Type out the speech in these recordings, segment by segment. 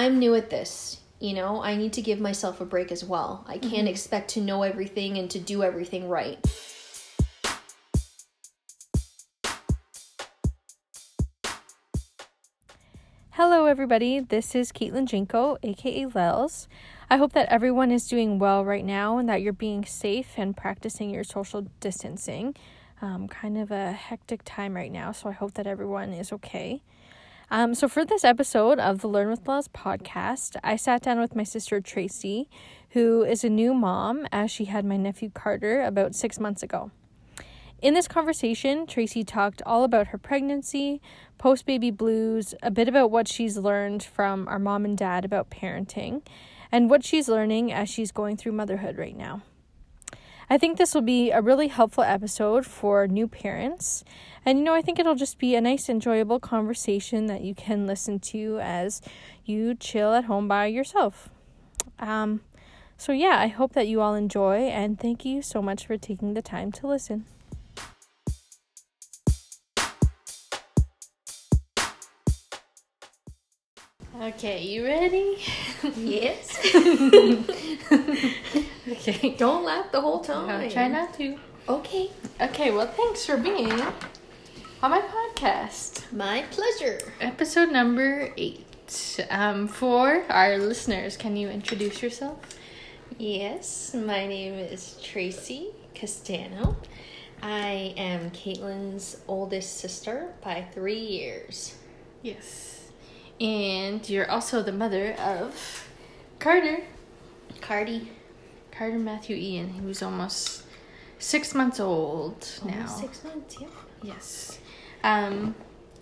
I'm new at this. You know, I need to give myself a break as well. I can't Mm-hmm. expect to know everything and to do everything right. Hello, everybody. This is Caitlin Jinko, aka Lels. I hope that everyone is doing well right now and that you're being safe and practicing your social distancing. Um, kind of a hectic time right now, so I hope that everyone is okay. Um, so, for this episode of the Learn with Lels podcast, I sat down with my sister Tracy, who is a new mom, as she had my nephew Carter about six months ago. In this conversation, Tracy talked all about her pregnancy, post baby blues, a bit about what she's learned from our mom and dad about parenting, and what she's learning as she's going through motherhood right now. I think this will be a really helpful episode for new parents. And you know, I think it'll just be a nice, enjoyable conversation that you can listen to as you chill at home by yourself. Um, so, yeah, I hope that you all enjoy, and thank you so much for taking the time to listen. Okay, you ready? Yes. Okay. Don't laugh the whole time. I'll try not to. Okay. Okay, well, thanks for being on my podcast. My pleasure. Episode number eight. Um, for our listeners, can you introduce yourself? Yes, my name is Tracy Castano. I am Caitlin's oldest sister by three years. Yes. And you're also the mother of Carter. Cardi. Carter Matthew Ian, who's almost six months old now. Almost six months, yeah. Yes. Um,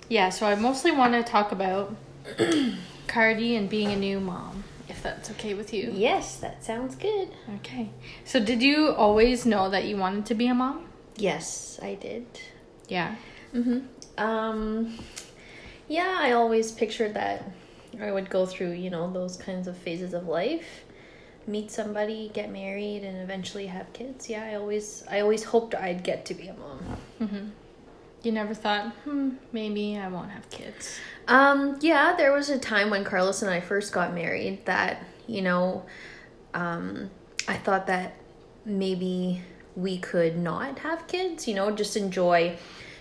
yeah, so I mostly want to talk about Cardi and being a new mom, if that's okay with you. Yes, that sounds good. Okay. So, did you always know that you wanted to be a mom? Yes, I did. Yeah. Mm-hmm. Um, yeah, I always pictured that I would go through, you know, those kinds of phases of life, meet somebody, get married, and eventually have kids. Yeah, I always, I always hoped I'd get to be a mom. Mm-hmm. You never thought, hmm, maybe I won't have kids. Um, yeah, there was a time when Carlos and I first got married that, you know, um, I thought that maybe we could not have kids, you know, just enjoy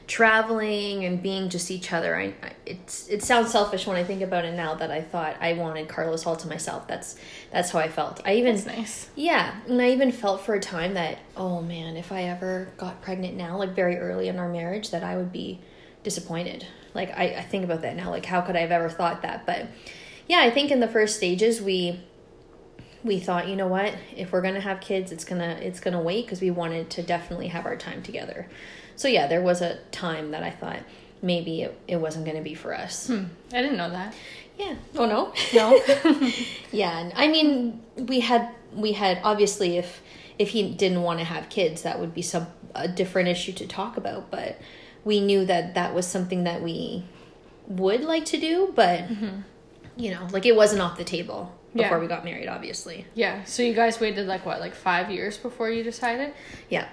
traveling and being just each other. I, I it's it sounds selfish when I think about it now that I thought I wanted Carlos all to myself. That's that's how I felt. I even That's nice. yeah, and I even felt for a time that, oh man, if I ever got pregnant now, like very early in our marriage, that I would be disappointed. Like I, I think about that now, like how could I have ever thought that? But yeah, I think in the first stages we we thought, you know what, if we're gonna have kids, it's gonna it's gonna wait because we wanted to definitely have our time together. So yeah, there was a time that I thought maybe it, it wasn't gonna be for us. Hmm. I didn't know that. Yeah. Oh no. No. Yeah, and I mean, we had we had obviously if if he didn't want to have kids, that would be some a different issue to talk about. But we knew that that was something that we would like to do, but you know, like it wasn't off the table before Yeah. we got married. Obviously, yeah. So you guys waited like what, like five years before you decided? yeah.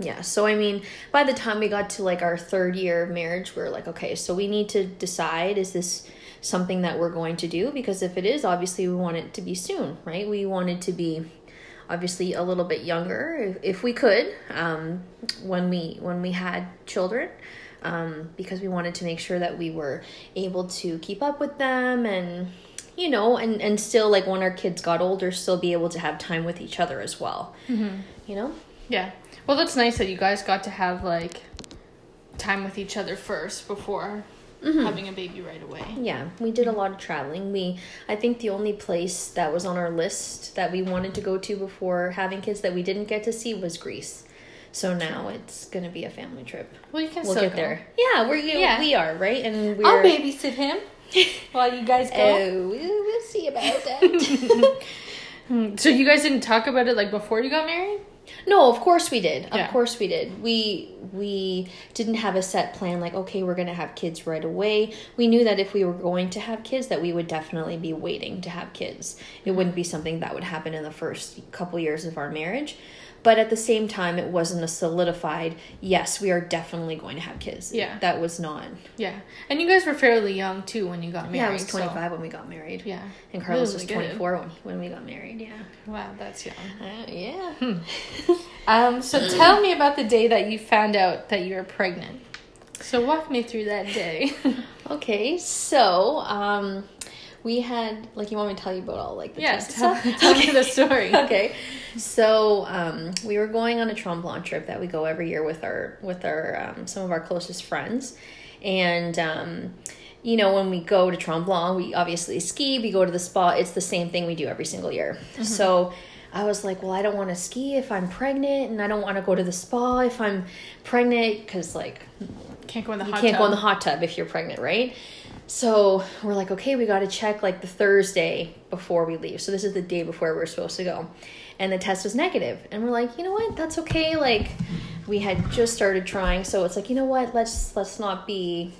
Yeah, so I mean, by the time we got to like our third year of marriage, we are like, okay, so we need to decide is this something that we're going to do? Because if it is, obviously we want it to be soon, right? We want it to be obviously a little bit younger if, if we could um, when we when we had children um, because we wanted to make sure that we were able to keep up with them and you know and and still like when our kids got older still be able to have time with each other as well Mm-hmm. you know Yeah. Well, that's nice that you guys got to have like time with each other first before having a baby right away. Yeah, we did a lot of traveling. We I think the only place that was on our list that we wanted to go to before having kids that we didn't get to see was Greece. So now it's gonna be a family trip. Well, you can We'll get go. there. Yeah, we're you Yeah. we are right, and we're I'll babysit him while you guys go. Oh, we'll, we'll see about that. Hmm, So you guys didn't talk about it like before you got married? No, of course we did. Of course we did. We we didn't have a set plan like okay, we're gonna have kids right away. We knew that if we were going to have kids, that we would definitely be waiting to have kids. It mm-hmm. wouldn't be something that would happen in the first couple years of our marriage. But at the same time, it wasn't a solidified. Yes, we are definitely going to have kids. Yeah. that was not. Yeah. And you guys were fairly young too when you got married. Yeah, I was so- 25 when we got married. Yeah. and Carlos Really was good. 24 when when we got married. Yeah, Wow, that's young. uh, yeah. Um, so tell me about the day that you found out that you were pregnant. So walk me through that day. Okay, so um, we had like you want me to tell you about all like the yeah, tell, tell me the story. okay so um, we were going on a tremblant trip that we go every year with our with our um, some of our closest friends and um, you know when we go to tremblant we obviously ski we go to the spa it's the same thing we do every single year so i was like well i don't want to ski if i'm pregnant and i don't want to go to the spa if i'm pregnant because like Can't go in the hot can't tub. go in the hot tub if you're pregnant, right? So we're like, okay, we got to check like the Thursday before we leave. So this is the day before we are supposed to go. And the test was negative. And we're like, you know what? That's okay. Like we had just started trying, so it's like, you know what? Let's let's not be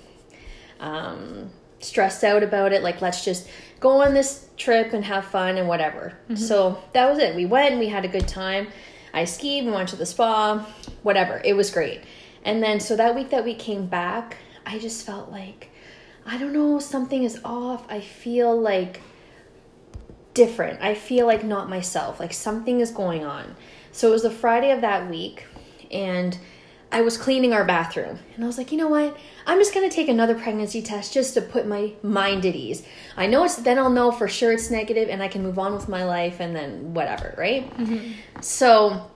um stressed out about it. Like let's just go on this trip and have fun and whatever. So that was it. We went, we had a good time. I skied, we went to the spa, whatever. It was great. And then so that week that we came back, I just felt like I don't know, something is off. I feel like different. I feel like not myself. Like something is going on. So it was the Friday of that week and I was cleaning our bathroom and I was like, you know what? I'm just gonna take another pregnancy test just to put my mind at ease. I know it's then I'll know for sure it's negative and I can move on with my life and then whatever, right? Mm-hmm. So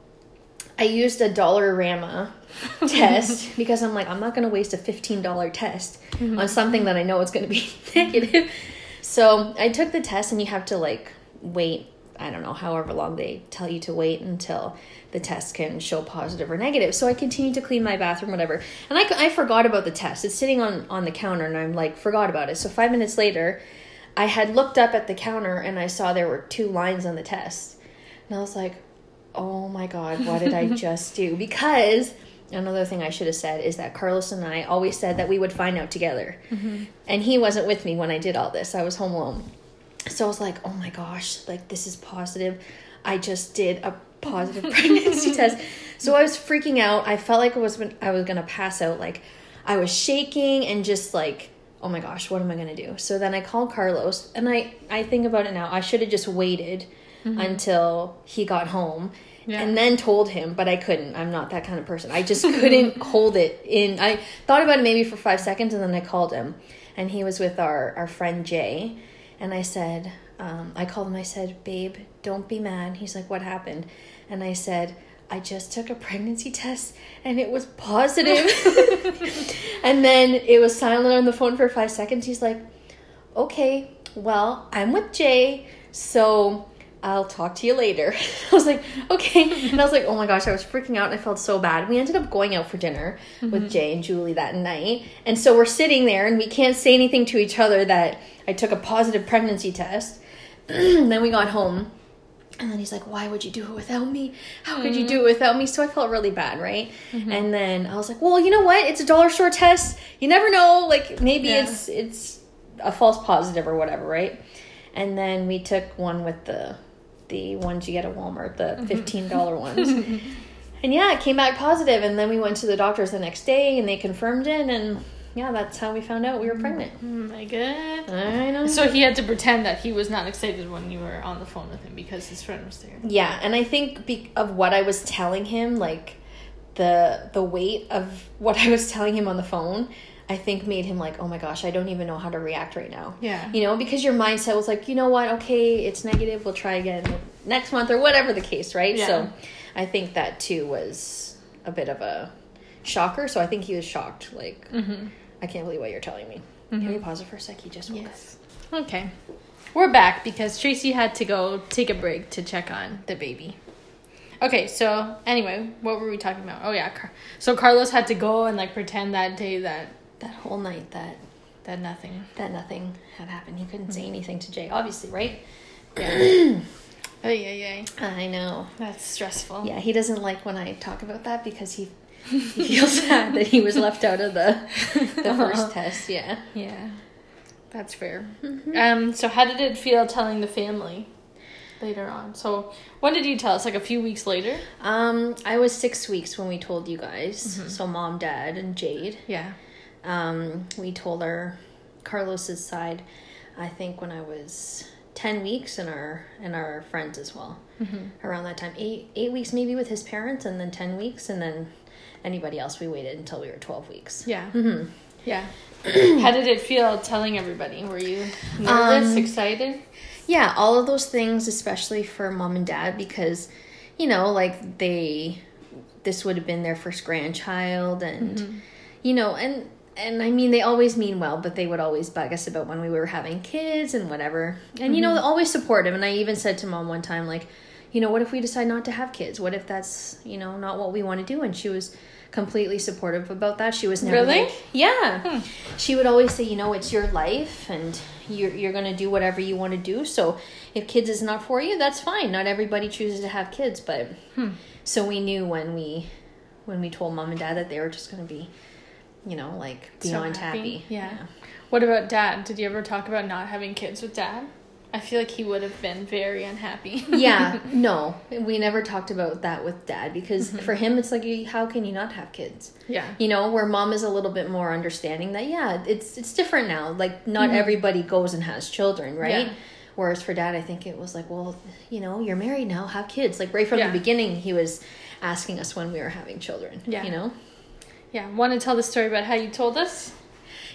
I used a Dollarama test because I'm like, I'm not gonna waste a $15 test mm-hmm. on something that I know it's gonna be negative. So I took the test and you have to like wait, I don't know, however long they tell you to wait until the test can show positive or negative. So I continued to clean my bathroom, whatever. And I, I forgot about the test. It's sitting on, on the counter and I'm like, forgot about it. So five minutes later, I had looked up at the counter and I saw there were two lines on the test. And I was like, oh my God, what did I just do? Because another thing I should have said is that Carlos and I always said that we would find out together. Mm-hmm. And he wasn't with me when I did all this, I was home alone. So I was like, oh my gosh, like this is positive. I just did a positive pregnancy test. So I was freaking out. I felt like I was I was gonna pass out. Like I was shaking and just like, oh my gosh, what am I gonna do? So then I called Carlos, and I I think about it now. I should have just waited until he got home. Yeah. And then told him, but I couldn't. I'm not that kind of person. I just couldn't hold it in. I thought about it maybe for five seconds, and then I called him, and he was with our our friend Jay, and I said, um, I called him. I said, "Babe, don't be mad." He's like, "What happened?" And I said, "I just took a pregnancy test, and it was positive." and then it was silent on the phone for five seconds. He's like, "Okay, well, I'm with Jay, so." I'll talk to you later. I was like, okay. And I was like, oh my gosh, I was freaking out and I felt so bad. We ended up going out for dinner with mm-hmm. Jay and Julie that night. And so we're sitting there and we can't say anything to each other that I took a positive pregnancy test. then we got home. And then he's like, Why would you do it without me? How could you do mm-hmm. it without me? So I felt really bad, right? Mm-hmm. And then I was like, Well, you know what? It's a dollar store test. You never know. Like maybe Yeah. it's it's a false positive or whatever, right? And then we took one with the the ones you get at Walmart, the mm-hmm. fifteen dollar ones. And yeah, it came back positive, and then we went to the doctors the next day, and they confirmed it, and yeah, that's how we found out we were mm-hmm. pregnant. Oh my god. I know. So he had to pretend that he was not excited when you were on the phone with him because his friend was there. Yeah, and I think be- of what I was telling him, like the the weight of what I was telling him on the phone, I think made him like, oh my gosh, I don't even know how to react right now. Yeah. You know, because your mindset was like, you know what, okay, it's negative, we'll try again next month or whatever the case, right? Yeah. So I think that too was a bit of a shocker. So I think he was shocked, like, Mm-hmm. I can't believe what you're telling me. Can you pause it for a sec? He just woke Yes. Okay. We're back because Tracy had to go take a break to check on the baby. Okay, so anyway, what were we talking about? Oh yeah, Car- so Carlos had to go and like pretend that day that that whole night that that nothing. that nothing had happened. He couldn't say anything to Jay, obviously, right? Yeah. Ay, ay, ay. I know. That's stressful. Yeah, he doesn't like when I talk about that because he he feels sad that he was left out of the the first test. Yeah. Yeah. That's fair. Um. So how did it feel telling the family later on. So when did you tell us? Like a few weeks later? Um, I was six weeks when we told you guys. So mom, dad, and Jade. Yeah. Um, we told our Carlos's side. I think when I was ten weeks, and our and our friends as well. Around that time, eight eight weeks maybe with his parents, and then ten weeks, and then anybody else. We waited until we were twelve weeks. Yeah. Mm-hmm. Yeah. How did it feel telling everybody? Were you nervous, Um, excited? yeah all of those things especially for mom and dad because you know like they this would have been their first grandchild and you know and and i mean they always mean well but they would always bug us about when we were having kids and whatever. And you know mm-hmm. always supportive. And i even said to mom one time like you know what if we decide not to have kids? What if that's you know not what we want to do? And she was completely supportive about that. She was never Really? like yeah. Hmm. She would always say you know it's your life and you're, you're going to do whatever you want to do. So if kids is not for you that's fine. Not everybody chooses to have kids but hmm. so we knew when we when we told mom and dad that they were just going to be you know like So beyond happy. happy, Yeah. What about dad? Did you ever talk about not having kids with dad? I feel like he would have been very unhappy. yeah no we never talked about that with dad because Mm-hmm. for him it's like how can you not have kids yeah. you know where mom is a little bit more understanding that yeah it's it's different now like not everybody goes and has children right Mm-hmm. Yeah. whereas for dad i think it was like well you know you're married now have kids like right from Yeah. the beginning he was asking us when we were having children Yeah. you know Yeah. Want to tell the story about how you told us?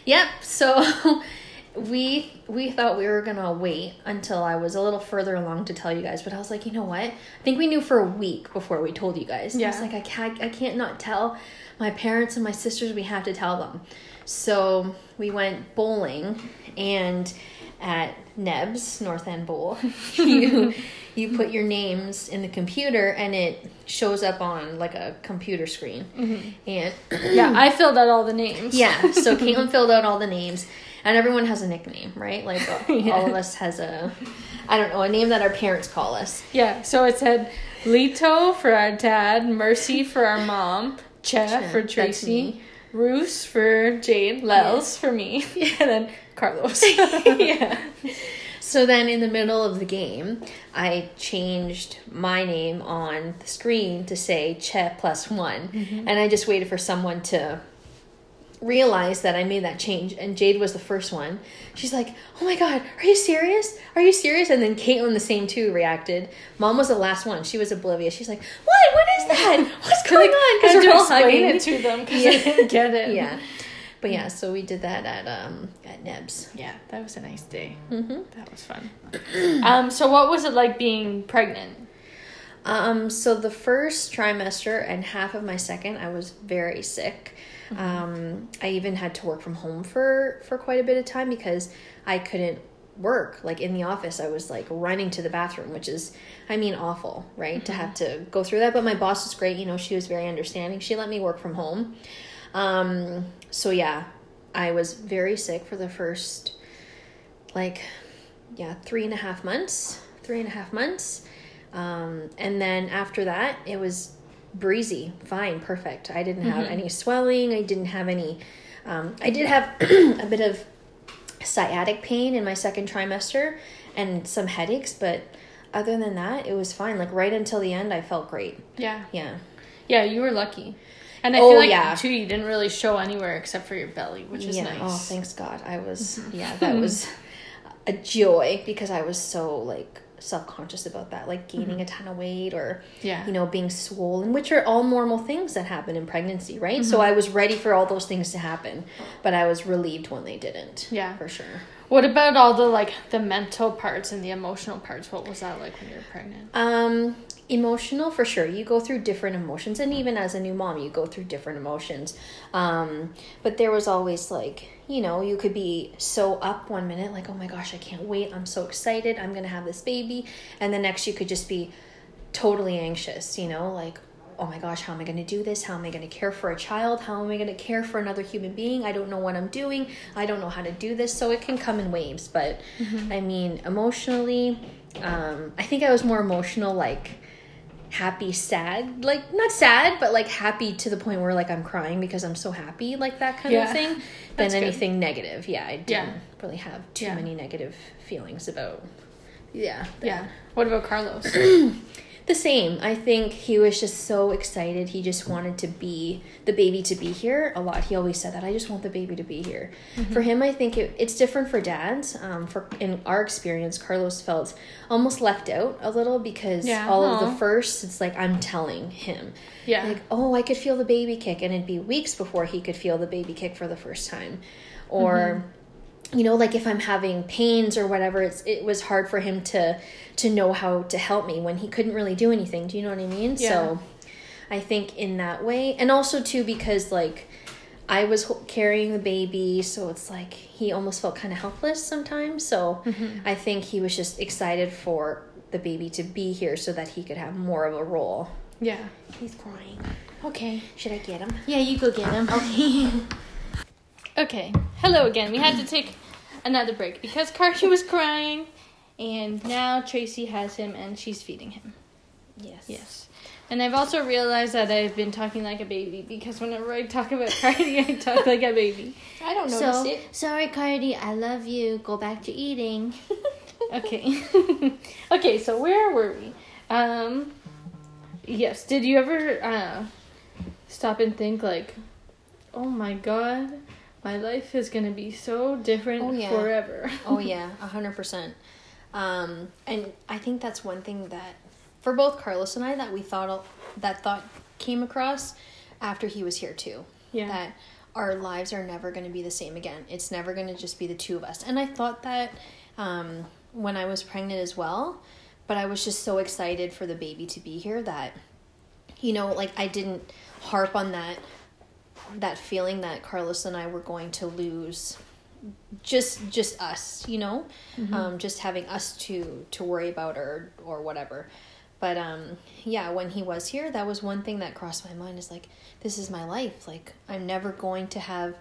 Yep. So we we thought we were gonna wait until I was a little further along to tell you guys, but I was like, you know what? I think we knew for a week before we told you guys. I was like, I can't I can't not tell my parents and my sisters. We have to tell them. So we went bowling, and at Nebs North End Bowl, you you put your names in the computer, and it shows up on like a computer screen, and Yeah, I filled out all the names. yeah. So Caitlin filled out all the names, and everyone has a nickname, right? Like uh, Yeah. all of us has a, I don't know, a name that our parents call us. Yeah. So it said Lito for our dad, Mercy for our mom, Che, Che, for Tracy. Roos for Jade, Lels for me, and then Carlos. yeah. So then in the middle of the game, I changed my name on the screen to say Che plus one, mm-hmm. and I just waited for someone to realize that I made that change. And Jade was the first one. She's like, "Oh my god, are you serious? Are you serious?" And then Caitlin, the same too, reacted. Mom was the last one. She was oblivious. She's like, "What? What is that? What's going on?" Because we're all hugging. it to them because Yeah. they didn't get it. yeah. But yeah, so we did that at um at Nebs. Yeah, that was a nice day. Mm-hmm. That was fun. um, so what was it like being pregnant? Um, so the first trimester and half of my second, I was very sick. Um, I even had to work from home for for quite a bit of time because I couldn't work like in the office. I was like running to the bathroom, which is, I mean, awful, right? To have to go through that. But my boss was great. You know, she was very understanding. She let me work from home. Um, so yeah, I was very sick for the first, like, yeah, three and a half months. Three and a half months. Um, and then after that, it was breezy, fine, perfect. I didn't have any swelling. I didn't have any. Um, I did have a bit of sciatic pain in my second trimester and some headaches, but other than that, it was fine. Like right until the end, I felt great. Yeah. Yeah. Yeah, you were lucky. And I Oh, feel like yeah. too you didn't really show anywhere except for your belly, which is yeah. nice. Oh, thanks God. I was. Yeah, that was a joy because I was so like self-conscious about that like gaining a ton of weight or Yeah. you know being swollen which are all normal things that happen in pregnancy right so i was ready for all those things to happen but i was relieved when they didn't Yeah. for sure What about all the like the mental parts and the emotional parts? What was that like when you were pregnant? Um, emotional for sure. You go through different emotions, and even as a new mom, you go through different emotions. Um, but there was always like, you know, you could be so up one minute, like, oh my gosh, I can't wait. I'm so excited. I'm gonna have this baby, and the next you could just be totally anxious. You know, like. Oh my gosh, how am I going to do this? How am I going to care for a child? How am I going to care for another human being? I don't know what I'm doing. I don't know how to do this. So it can come in waves. But I mean, emotionally, um, I think I was more emotional, like happy, sad, like not sad, but like happy to the point where like I'm crying because I'm so happy, like that kind Yeah. of thing, than That's good. anything negative. Yeah, I didn't Yeah. really have too Yeah. many negative feelings about yeah. Yeah. What about Carlos? the same. I think he was just so excited. He just wanted to be the baby to be here a lot. He always said that I just want the baby to be here. Mm-hmm. For him, I think it, it's different for dads. Um, for in our experience, Carlos felt almost left out a little because yeah. all Aww. of the first, it's like I'm telling him, yeah, like oh, I could feel the baby kick, and it'd be weeks before he could feel the baby kick for the first time, or. Mm-hmm you know like if i'm having pains or whatever it's it was hard for him to to know how to help me when he couldn't really do anything. Do you know what i mean? Yeah. so i think in that way. And also too because like i was carrying the baby so it's like he almost felt kind of helpless sometimes. So mm-hmm. i think he was just excited for the baby to be here so that he could have more of a role. Yeah. He's crying. Okay. Should i get him? Yeah you go get him. Okay Okay, hello again. We had to take another break because Carson was crying, and now Tracy has him and she's feeding him. Yes. Yes. And I've also realized that I've been talking like a baby because whenever I talk about Cardi, I talk like a baby. I don't know. So, it. sorry, Cardi. I love you. Go back to eating. okay. okay, so where were we? Um, yes. Did you ever uh, stop and think, like, oh my god, my life is gonna be so different oh, yeah. forever. oh yeah, a hundred percent. Um, and I think that's one thing that for both Carlos and I that we thought that thought came across after he was here too. Yeah. That our lives are never going to be the same again. It's never going to just be the two of us. And I thought that um, when I was pregnant as well, but I was just so excited for the baby to be here that, you know, like I didn't harp on that that feeling that Carlos and I were going to lose just just us, you know, mm-hmm. um, just having us to to worry about or or whatever. But um, yeah, when he was here, that was one thing that crossed my mind. Is like, this is my life. Like, I'm never going to have.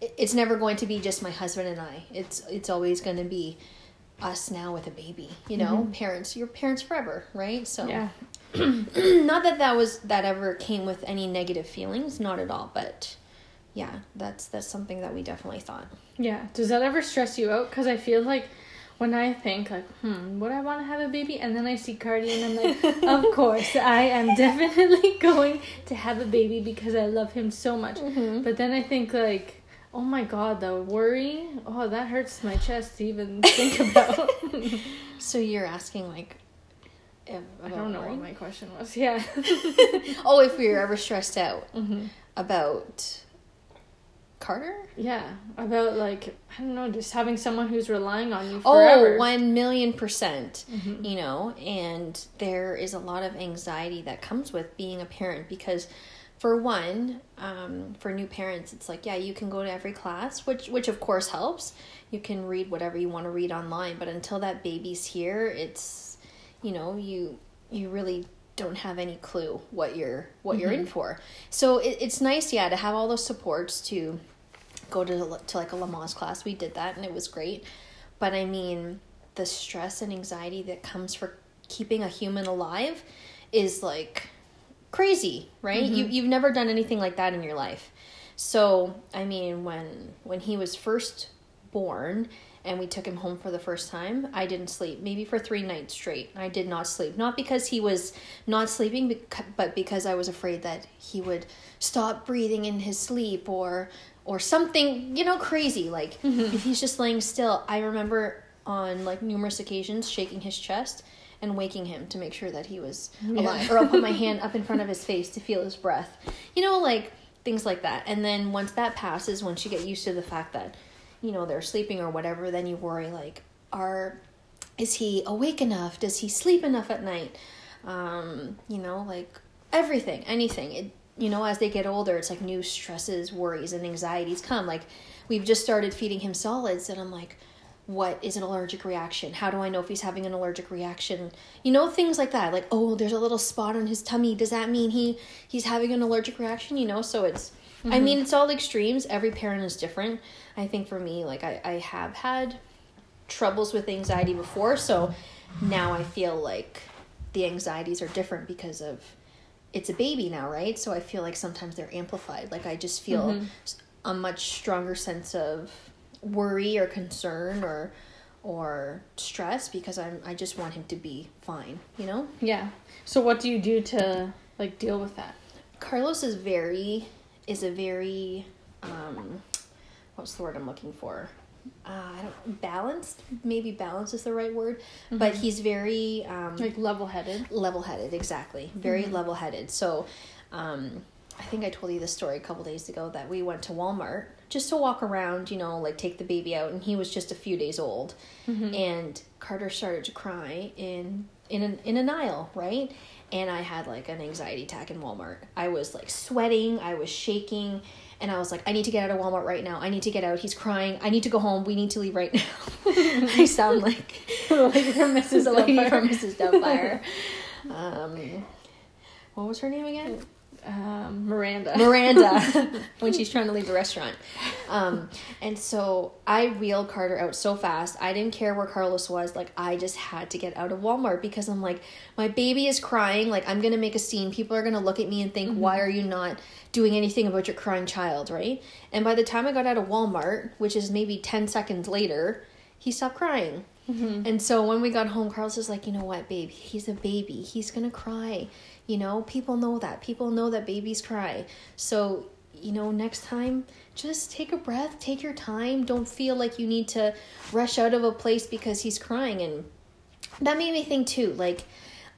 It's never going to be just my husband and I. It's it's always going to be us now with a baby. You know, mm-hmm. parents. Your parents forever, right? So yeah. not that that was that ever came with any negative feelings, not at all. But yeah, that's that's something that we definitely thought. Yeah. Does that ever stress you out? Because I feel like when I think like, hmm, would I want to have a baby? And then I see Cardi and I'm like, of course, I am definitely going to have a baby because I love him so much. Mm-hmm. But then I think like, oh my god, the worry, oh that hurts my chest to even think about. so you're asking like, I don't know what my question was. Yeah. oh, if we were ever stressed out mm-hmm. about Carter? Yeah, about like I don't know, just having someone who's relying on you forever. Oh, one million percent. Mm-hmm. You know, and there is a lot of anxiety that comes with being a parent because, for one, um, for new parents, it's like yeah, you can go to every class, which which of course helps. You can read whatever you want to read online, but until that baby's here, it's you know you you really don't have any clue what you're what mm-hmm. you're in mm-hmm. for. So it, it's nice, yeah, to have all those supports to go to to like a Lamaze class. We did that and it was great. But I mean, the stress and anxiety that comes for keeping a human alive is like crazy, right? Mm-hmm. You you've never done anything like that in your life. So, I mean, when when he was first born and we took him home for the first time, I didn't sleep, maybe for 3 nights straight. I did not sleep. Not because he was not sleeping, but because I was afraid that he would stop breathing in his sleep or or something, you know, crazy. Like mm-hmm. if he's just laying still, I remember on like numerous occasions shaking his chest and waking him to make sure that he was yeah. alive. or I'll put my hand up in front of his face to feel his breath. You know, like things like that. And then once that passes, once you get used to the fact that, you know, they're sleeping or whatever, then you worry like, are is he awake enough? Does he sleep enough at night? Um, you know, like everything, anything. It you know, as they get older, it's like new stresses, worries, and anxieties come. Like, we've just started feeding him solids, and I'm like, what is an allergic reaction? How do I know if he's having an allergic reaction? You know, things like that. Like, oh, there's a little spot on his tummy. Does that mean he he's having an allergic reaction? You know, so it's. Mm-hmm. I mean, it's all extremes. Every parent is different. I think for me, like I, I have had troubles with anxiety before, so now I feel like the anxieties are different because of it's a baby now, right? So I feel like sometimes they're amplified. Like I just feel mm-hmm. a much stronger sense of worry or concern or or stress because I'm I just want him to be fine, you know? Yeah. So what do you do to like deal with that? Carlos is very is a very um what's the word I'm looking for? Uh, I don't balanced. Maybe balance is the right word, mm-hmm. but he's very um, like level-headed. Level-headed, exactly. Very mm-hmm. level-headed. So, um, I think I told you this story a couple days ago that we went to Walmart just to walk around, you know, like take the baby out, and he was just a few days old, mm-hmm. and Carter started to cry in in an, in an aisle, right? And I had like an anxiety attack in Walmart. I was like sweating, I was shaking, and I was like, I need to get out of Walmart right now. I need to get out. He's crying. I need to go home. We need to leave right now. I sound like the lady from Mrs. the lady from Mrs. Doubtfire. Um, what was her name again? Um, Miranda. Miranda, when she's trying to leave the restaurant. Um, and so I wheeled Carter out so fast. I didn't care where Carlos was. Like, I just had to get out of Walmart because I'm like, my baby is crying. Like, I'm going to make a scene. People are going to look at me and think, mm-hmm. why are you not doing anything about your crying child, right? And by the time I got out of Walmart, which is maybe 10 seconds later, he stopped crying. Mm-hmm. And so when we got home, Carlos was like, you know what, babe? He's a baby. He's going to cry you know, people know that. People know that babies cry. So, you know, next time, just take a breath, take your time. Don't feel like you need to rush out of a place because he's crying. And that made me think too, like,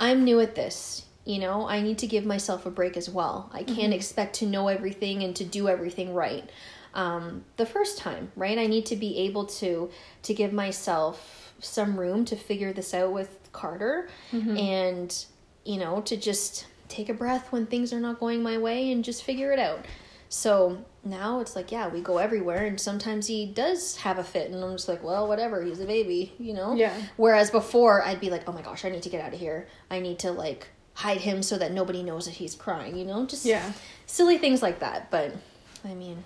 I'm new at this. You know, I need to give myself a break as well. I can't mm-hmm. expect to know everything and to do everything right. Um, the first time, right? I need to be able to to give myself some room to figure this out with Carter mm-hmm. and you know, to just take a breath when things are not going my way and just figure it out. So now it's like, yeah, we go everywhere, and sometimes he does have a fit, and I'm just like, well, whatever, he's a baby, you know? Yeah. Whereas before, I'd be like, oh my gosh, I need to get out of here. I need to, like, hide him so that nobody knows that he's crying, you know? Just yeah. silly things like that. But, I mean,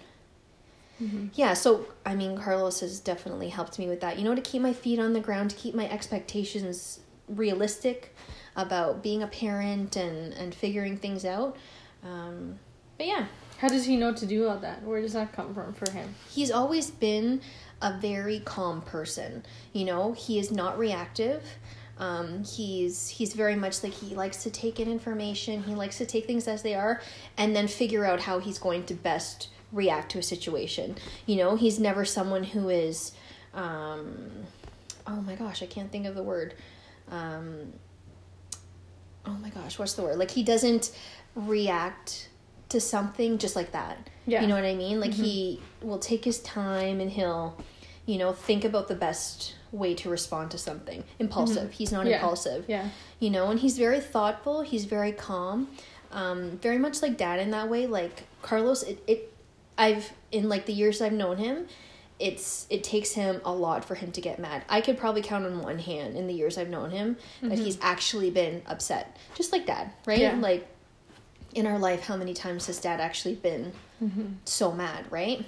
mm-hmm. yeah, so, I mean, Carlos has definitely helped me with that, you know, to keep my feet on the ground, to keep my expectations realistic about being a parent and and figuring things out. Um, but yeah. How does he know to do all that? Where does that come from for him? He's always been a very calm person. You know, he is not reactive. Um, he's he's very much like he likes to take in information. He likes to take things as they are, and then figure out how he's going to best react to a situation. You know, he's never someone who is, um, oh my gosh, I can't think of the word. Um, oh my gosh, what's the word? Like he doesn't react to something just like that. Yeah. You know what I mean? Like mm-hmm. he will take his time and he'll, you know, think about the best way to respond to something. Impulsive. Mm-hmm. He's not yeah. impulsive. Yeah. You know, and he's very thoughtful, he's very calm. Um, very much like dad in that way. Like Carlos, it, it I've in like the years I've known him, it's it takes him a lot for him to get mad. I could probably count on one hand in the years I've known him mm-hmm. that he's actually been upset, just like dad, right? Yeah. Like in our life, how many times has dad actually been mm-hmm. so mad, right?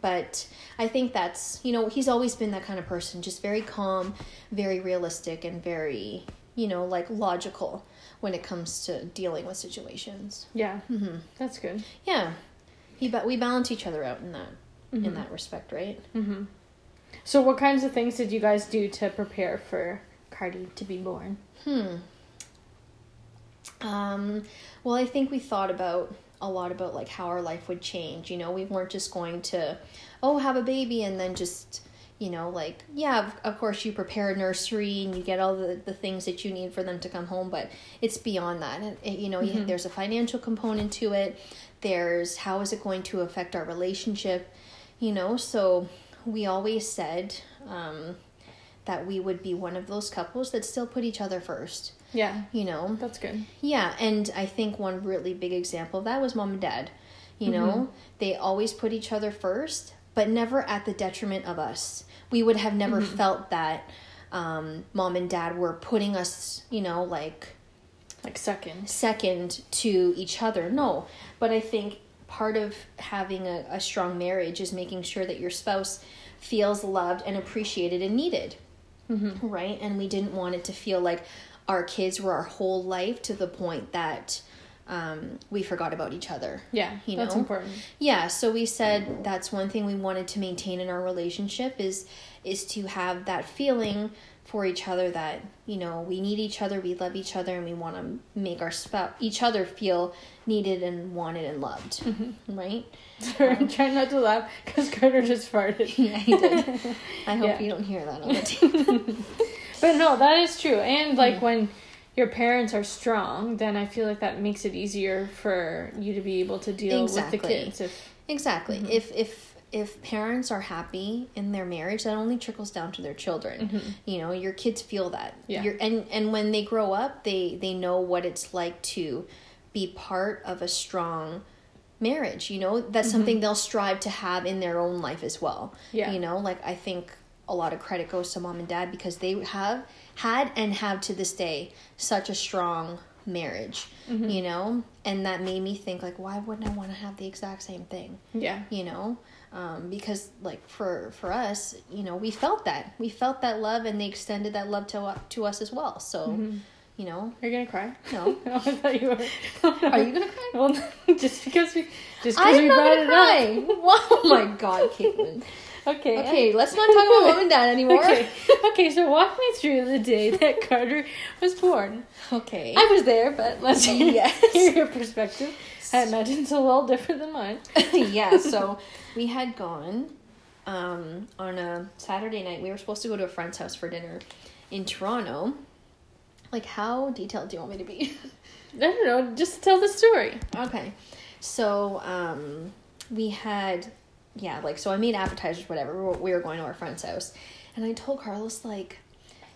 But I think that's you know he's always been that kind of person, just very calm, very realistic, and very you know like logical when it comes to dealing with situations. Yeah, mm-hmm. that's good. Yeah, he but we balance each other out in that mm-hmm. in that respect, right? Mm-hmm. So, what kinds of things did you guys do to prepare for Cardi to be born? Hmm. Um, well, I think we thought about a lot about like how our life would change. You know, we weren't just going to, oh, have a baby and then just, you know, like, yeah, of, course you prepare a nursery and you get all the, the things that you need for them to come home, but it's beyond that. And, it, you know, mm-hmm. there's a financial component to it. There's how is it going to affect our relationship? You know so we always said um, that we would be one of those couples that still put each other first yeah. you know? That's good. Yeah and i think one really big example of that was mom and dad you mm-hmm. know they always put each other first but never at the detriment of us. We would have never mm-hmm. felt that um, mom and dad were putting us you know like like second. second to each other. No but i think part of having a, a strong marriage is making sure that your spouse feels loved and appreciated and needed. Mm-hmm. Right? And we didn't want it to feel like our kids were our whole life to the point that um, we forgot about each other. Yeah, you that's know? important. Yeah, so we said that's one thing we wanted to maintain in our relationship is is to have that feeling for each other that you know we need each other, we love each other, and we want to make our spouse each other feel needed and wanted and loved, right? Sorry, I'm trying not to laugh because Carter just farted. Yeah, he did. I hope Yeah. you don't hear that on the tape. But no, that is true. And like Mm-hmm. when your parents are strong, then I feel like that makes it easier for you to be able to deal with the kids. If Exactly. If if if parents are happy in their marriage, that only trickles down to their children. Mm-hmm. You know, your kids feel that. Yeah. You're, and and when they grow up, they they know what it's like to be part of a strong marriage. You know, that's mm-hmm. something they'll strive to have in their own life as well. Yeah. You know, like I think a lot of credit goes to mom and dad because they have had and have to this day such a strong marriage you know? And that made me think like why wouldn't i want to have the exact same thing? Yeah, you know? Um, because like for for us you know we felt that. We felt that love and they extended that love to to us as well. So you know? Are you gonna cry? no. I thought you were. are you gonna cry? Well, just because we just because we brought it cry. Oh my god caitlin Okay. okay let's not talk about mom and dad anymore Okay. Okay. So walk me through the day that Carter was born. okay I was there, but let's hear, Yes. hear your perspective. I imagine it's a little different than mine. yeah, so we had gone um, on a Saturday night. We were supposed to go to a friend's house for dinner in Toronto. Like, how detailed do you want me to be? I don't know. Just tell the story. okay, so um, we had, yeah, like, so I made appetizers, whatever. We were, going to our friend's house. And I told Carlos, like,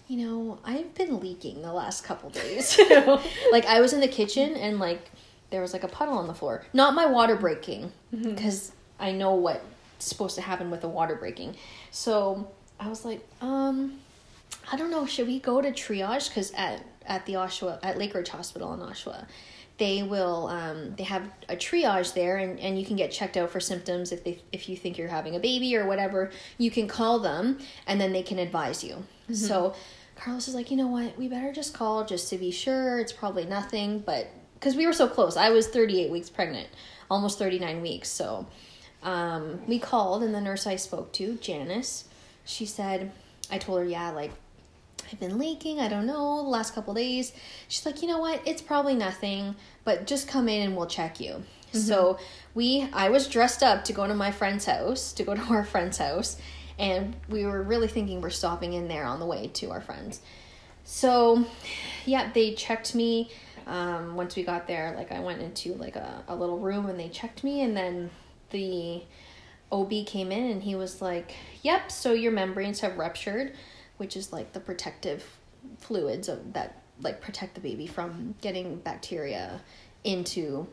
you know, I've been leaking the last couple days. like I was in the kitchen and like there was like a puddle on the floor. Not my water breaking because I know what's supposed to happen with the water breaking. So I was like, um, I don't know. Should we go to triage? Because at at the Oshawa at Lakeridge Hospital in Oshawa, they will um, they have a triage there, and, and you can get checked out for symptoms if they if you think you're having a baby or whatever. You can call them, and then they can advise you. So Carlos is like, you know what? We better just call just to be sure. It's probably nothing, but because we were so close, I was 38 weeks pregnant, almost 39 weeks. So um, we called, and the nurse I spoke to, Janice, she said, I told her, yeah, like I've been leaking. I don't know. The last couple days, she's like, you know what? It's probably nothing, but just come in and we'll check you. So we, I was dressed up to go to my friend's house, to go to our friend's house, and we were really thinking we're stopping in there on the way to our friends. So, yeah, they checked me. Um, once we got there, like I went into like a, a little room and they checked me, and then the OB came in and he was like, "Yep, so your membranes have ruptured, which is like the protective fluids of, that like protect the baby from getting bacteria into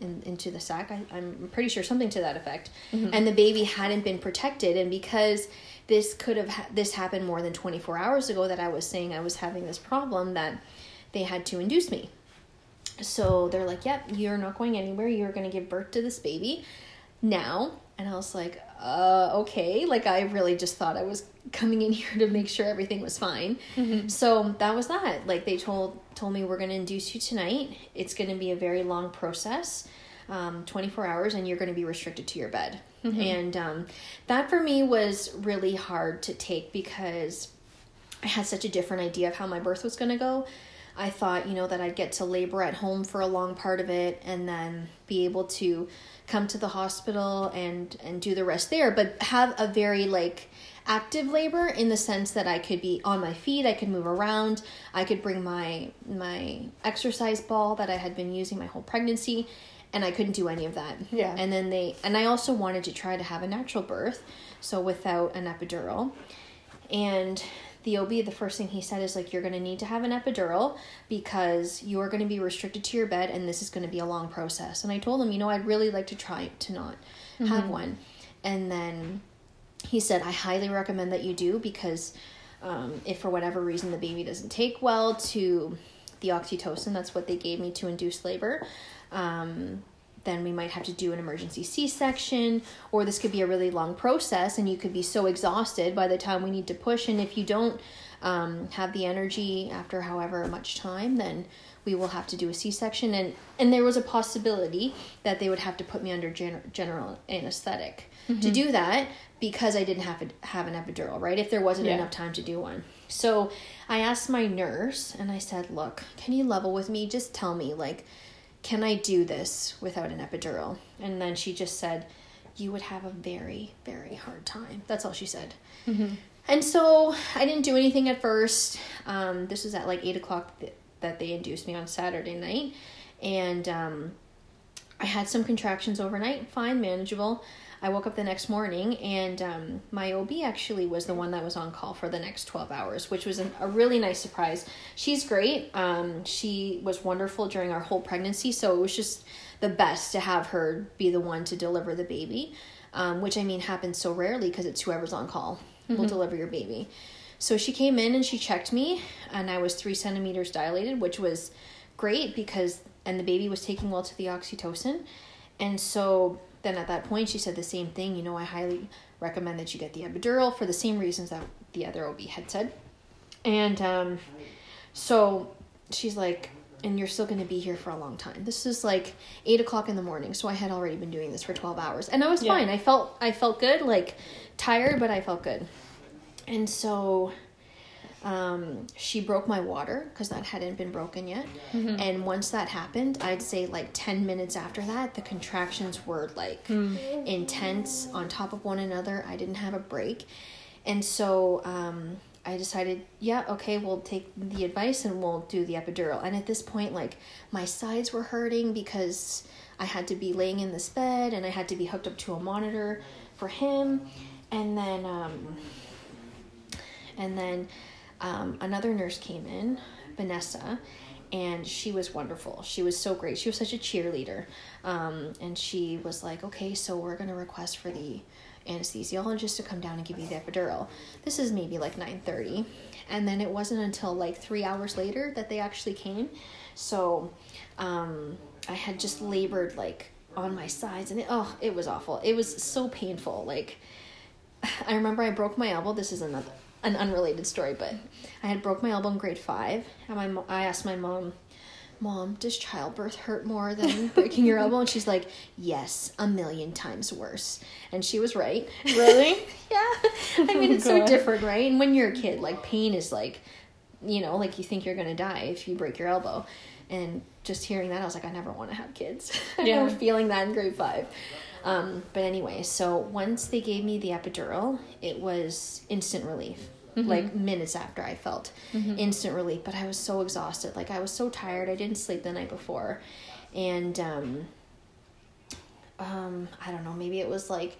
in, into the sac. I, I'm pretty sure something to that effect. Mm-hmm. And the baby hadn't been protected, and because this could have ha- this happened more than 24 hours ago that I was saying I was having this problem that they had to induce me. So they're like, "Yep, you're not going anywhere. You're going to give birth to this baby now." And I was like, "Uh, okay." Like I really just thought I was coming in here to make sure everything was fine. So that was that. Like they told told me we're going to induce you tonight. It's going to be a very long process. Um, 24 hours and you're going to be restricted to your bed. And um, that for me was really hard to take because I had such a different idea of how my birth was going to go. I thought, you know, that I'd get to labor at home for a long part of it and then be able to come to the hospital and and do the rest there, but have a very like active labor in the sense that I could be on my feet, I could move around, I could bring my my exercise ball that I had been using my whole pregnancy and I couldn't do any of that. Yeah. And then they and I also wanted to try to have a natural birth, so without an epidural. And the OB, the first thing he said is like, you're going to need to have an epidural because you are going to be restricted to your bed and this is going to be a long process. And I told him, you know, I'd really like to try to not have one. And then he said, I highly recommend that you do because um, if for whatever reason the baby doesn't take well to the oxytocin, that's what they gave me to induce labor. Um, then we might have to do an emergency c-section or this could be a really long process and you could be so exhausted by the time we need to push. And if you don't um, have the energy after however much time then we will have to do a c-section. And and there was a possibility that they would have to put me under gen- general anesthetic mm-hmm. to do that because i didn't have a, have an epidural right? If there wasn't yeah. enough time to do one. So i asked my nurse and i said look can you level with me? Just tell me like can I do this without an epidural? And then she just said, You would have a very, very hard time. That's all she said. Mm-hmm. And so I didn't do anything at first. Um, this was at like 8 o'clock th- that they induced me on Saturday night. And um, I had some contractions overnight, fine, manageable. I woke up the next morning and um, my OB actually was the one that was on call for the next 12 hours, which was a, a really nice surprise. She's great. Um, she was wonderful during our whole pregnancy, so it was just the best to have her be the one to deliver the baby, um, which I mean happens so rarely because it's whoever's on call mm-hmm. will deliver your baby. So she came in and she checked me, and I was three centimeters dilated, which was great because, and the baby was taking well to the oxytocin. And so then at that point she said the same thing you know i highly recommend that you get the epidural for the same reasons that the other ob had said. And um, so she's like and you're still going to be here for a long time. This is like 8 o'clock in the morning so i had already been doing this for 12 hours. And i was yeah. fine. I felt i felt good like tired but i felt good. And so um, she broke my water because that hadn't been broken yet. Mm-hmm. And once that happened, I'd say like 10 minutes after that, the contractions were like mm. intense on top of one another. I didn't have a break. And so um, I decided, yeah, okay, we'll take the advice and we'll do the epidural. And at this point, like my sides were hurting because I had to be laying in this bed and I had to be hooked up to a monitor for him. And then, um, and then um, another nurse came in, Vanessa, and she was wonderful. She was so great. She was such a cheerleader. Um, and she was like, okay, so we're going to request for the anesthesiologist to come down and give you the epidural. This is maybe like 9.30. And then it wasn't until like three hours later that they actually came. So um, I had just labored like on my sides and it, oh, it was awful. It was so painful. Like, I remember I broke my elbow. This is another an unrelated story, but I had broke my elbow in grade five, and my I asked my mom, "Mom, does childbirth hurt more than breaking your elbow?" And she's like, "Yes, a million times worse." And she was right. Really? yeah. I oh mean, it's so different, right? And when you're a kid, like pain is like, you know, like you think you're gonna die if you break your elbow, and just hearing that, I was like, I never want to have kids. I yeah. remember feeling that in grade five. Um, but anyway, so once they gave me the epidural, it was instant relief. Mm-hmm. Like minutes after I felt mm-hmm. instant relief, but I was so exhausted. Like I was so tired. I didn't sleep the night before, and um, um, I don't know. Maybe it was like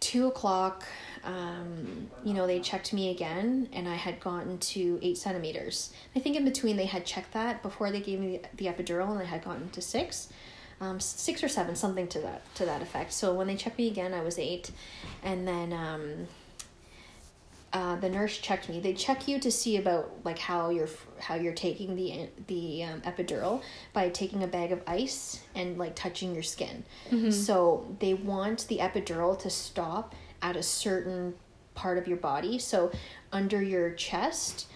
two o'clock. Um, you know, they checked me again, and I had gotten to eight centimeters. I think in between they had checked that before they gave me the, the epidural, and I had gotten to six um, six or seven, something to that to that effect. So when they checked me again, I was eight, and then um, uh, the nurse checked me. They check you to see about like how you're how you're taking the the um, epidural by taking a bag of ice and like touching your skin. Mm-hmm. So they want the epidural to stop at a certain part of your body. So under your chest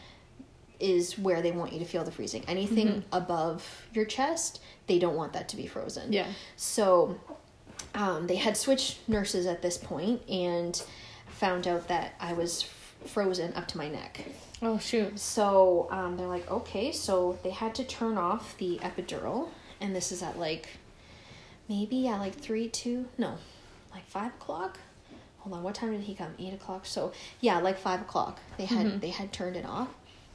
is where they want you to feel the freezing. Anything mm-hmm. above your chest they don't want that to be frozen. Yeah. So um, they had switched nurses at this point and found out that I was f- frozen up to my neck. Oh, shoot. So um, they're like, okay, so they had to turn off the epidural. And this is at like, maybe at like 3, 2, no, like 5 o'clock. Hold on, what time did he come? 8 o'clock. So yeah, like 5 o'clock. They had mm-hmm. they had turned it off.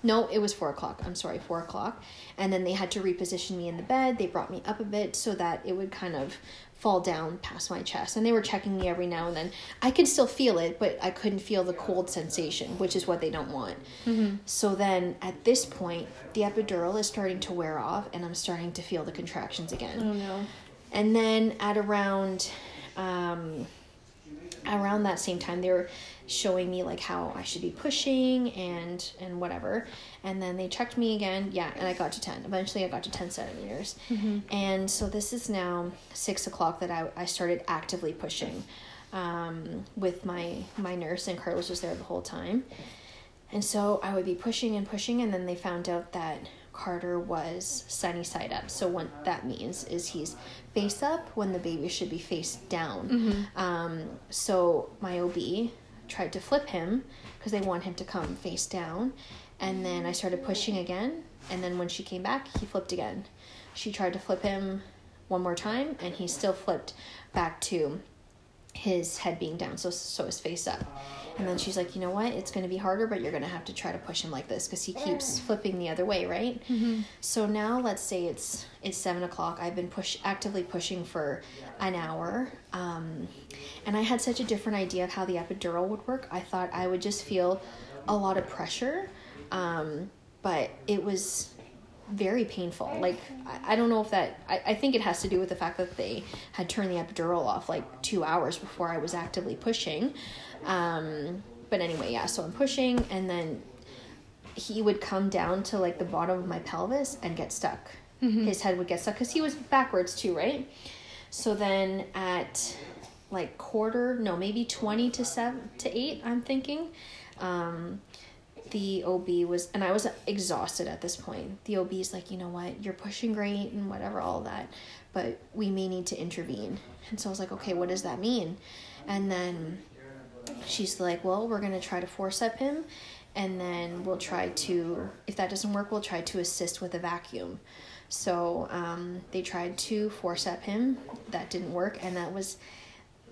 No, it was four o'clock. I'm sorry, four o'clock. And then they had to reposition me in the bed. They brought me up a bit so that it would kind of fall down past my chest. And they were checking me every now and then. I could still feel it, but I couldn't feel the cold sensation, which is what they don't want. Mm-hmm. So then at this point, the epidural is starting to wear off, and I'm starting to feel the contractions again. Oh no. And then at around, um, around that same time they were showing me like how I should be pushing and and whatever and then they checked me again yeah and I got to 10 eventually I got to 10 centimeters mm-hmm. and so this is now six o'clock that I, I started actively pushing um, with my my nurse and Carlos was there the whole time and so I would be pushing and pushing and then they found out that Carter was sunny side up. So what that means is he's face up when the baby should be face down. Mm-hmm. Um, so my OB tried to flip him because they want him to come face down. And then I started pushing again. And then when she came back, he flipped again. She tried to flip him one more time, and he still flipped back to his head being down, so so his face up. And then she's like, you know what? It's going to be harder, but you're going to have to try to push him like this because he keeps flipping the other way, right? Mm-hmm. So now let's say it's it's seven o'clock. I've been push actively pushing for an hour, um, and I had such a different idea of how the epidural would work. I thought I would just feel a lot of pressure, um, but it was very painful. Like I, I don't know if that I, I think it has to do with the fact that they had turned the epidural off like two hours before I was actively pushing. Um, but anyway, yeah, so I'm pushing and then he would come down to like the bottom of my pelvis and get stuck. Mm-hmm. His head would get stuck because he was backwards too, right? So then at like quarter, no, maybe 20 to 7 to 8, I'm thinking. Um, the OB was, and I was exhausted at this point. The OB is like, you know what, you're pushing great and whatever, all that, but we may need to intervene. And so I was like, okay, what does that mean? And then she's like, well, we're going to try to forcep him. And then we'll try to, if that doesn't work, we'll try to assist with a vacuum. So um, they tried to forcep him. That didn't work. And that was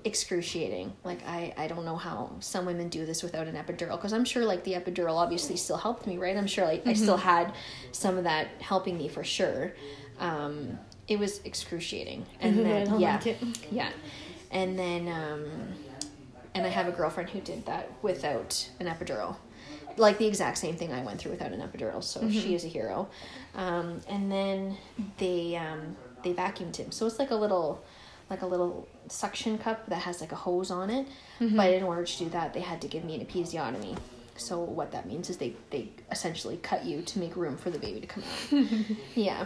excruciating. Like, I, I don't know how some women do this without an epidural. Because I'm sure, like, the epidural obviously still helped me, right? I'm sure, like, mm-hmm. I still mm-hmm. had some of that helping me for sure. Um, it was excruciating. And then, yeah. Like yeah. And then, um, and I have a girlfriend who did that without an epidural. Like the exact same thing I went through without an epidural, so mm-hmm. she is a hero. Um, and then they um, they vacuumed him, so it's like a little like a little suction cup that has like a hose on it. Mm-hmm. But in order to do that, they had to give me an episiotomy. So what that means is they they essentially cut you to make room for the baby to come out. yeah.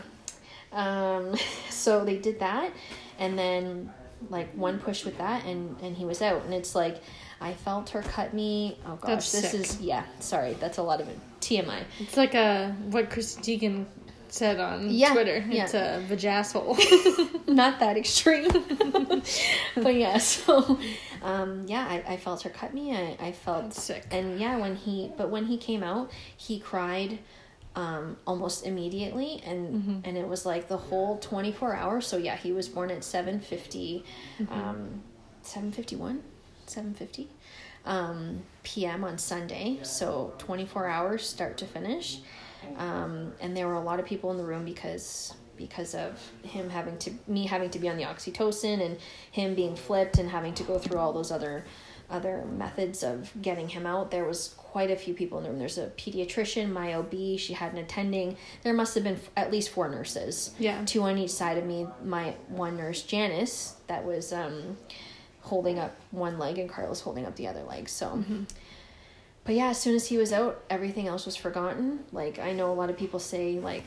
Um, so they did that, and then like one push with that and and he was out and it's like I felt her cut me. Oh gosh, that's this sick. is yeah. Sorry, that's a lot of it. TMI. It's like a what Chrissy Teigen said on yeah, Twitter. It's yeah. a vajasshole. Not that extreme, but yeah. So, um, yeah, I, I felt her cut me. I, I felt that's sick. And yeah, when he but when he came out, he cried um, almost immediately and mm-hmm. and it was like the whole 24 hours so yeah he was born at 750 mm-hmm. um, 751 750 um, p.m on sunday so 24 hours start to finish um, and there were a lot of people in the room because because of him having to me having to be on the oxytocin and him being flipped and having to go through all those other other methods of getting him out. There was quite a few people in the room. There's a pediatrician, my OB, she had an attending. There must have been at least four nurses. Yeah. Two on each side of me. My one nurse, Janice, that was um, holding up one leg and Carlos holding up the other leg. So. Mm-hmm. But yeah, as soon as he was out, everything else was forgotten. Like I know a lot of people say like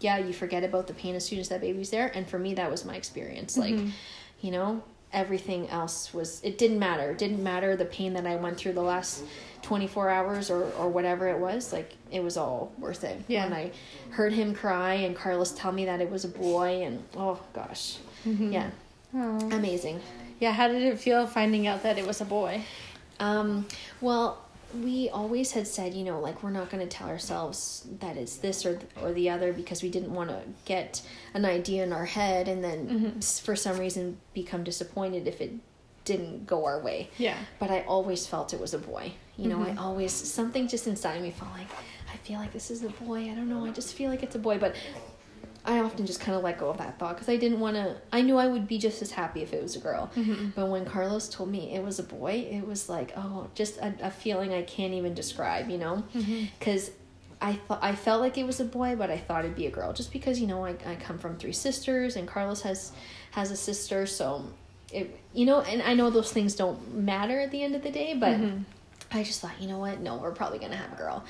yeah, you forget about the pain as soon as that baby's there, and for me that was my experience. Like, mm-hmm. you know, everything else was it didn't matter. It didn't matter the pain that i went through the last 24 hours or, or whatever it was. Like it was all worth it. Yeah. And i heard him cry and carlos tell me that it was a boy and oh gosh. Mm-hmm. yeah. Aww. amazing. Yeah how did it feel finding out that it was a boy? Um well we always had said, you know, like we're not going to tell ourselves that it's this or or the other because we didn't want to get an idea in our head and then mm-hmm. for some reason become disappointed if it didn't go our way. Yeah. But I always felt it was a boy. You know, mm-hmm. I always something just inside me felt like I feel like this is a boy. I don't know. I just feel like it's a boy, but I often just kind of let go of that thought because I didn't want to. I knew I would be just as happy if it was a girl. Mm-hmm. But when Carlos told me it was a boy, it was like, oh, just a, a feeling I can't even describe, you know? Because mm-hmm. I thought I felt like it was a boy, but I thought it'd be a girl, just because you know I, I come from three sisters and Carlos has has a sister, so it you know, and I know those things don't matter at the end of the day, but Mm-hmm. I just thought, you know what? No, we're probably gonna have a girl.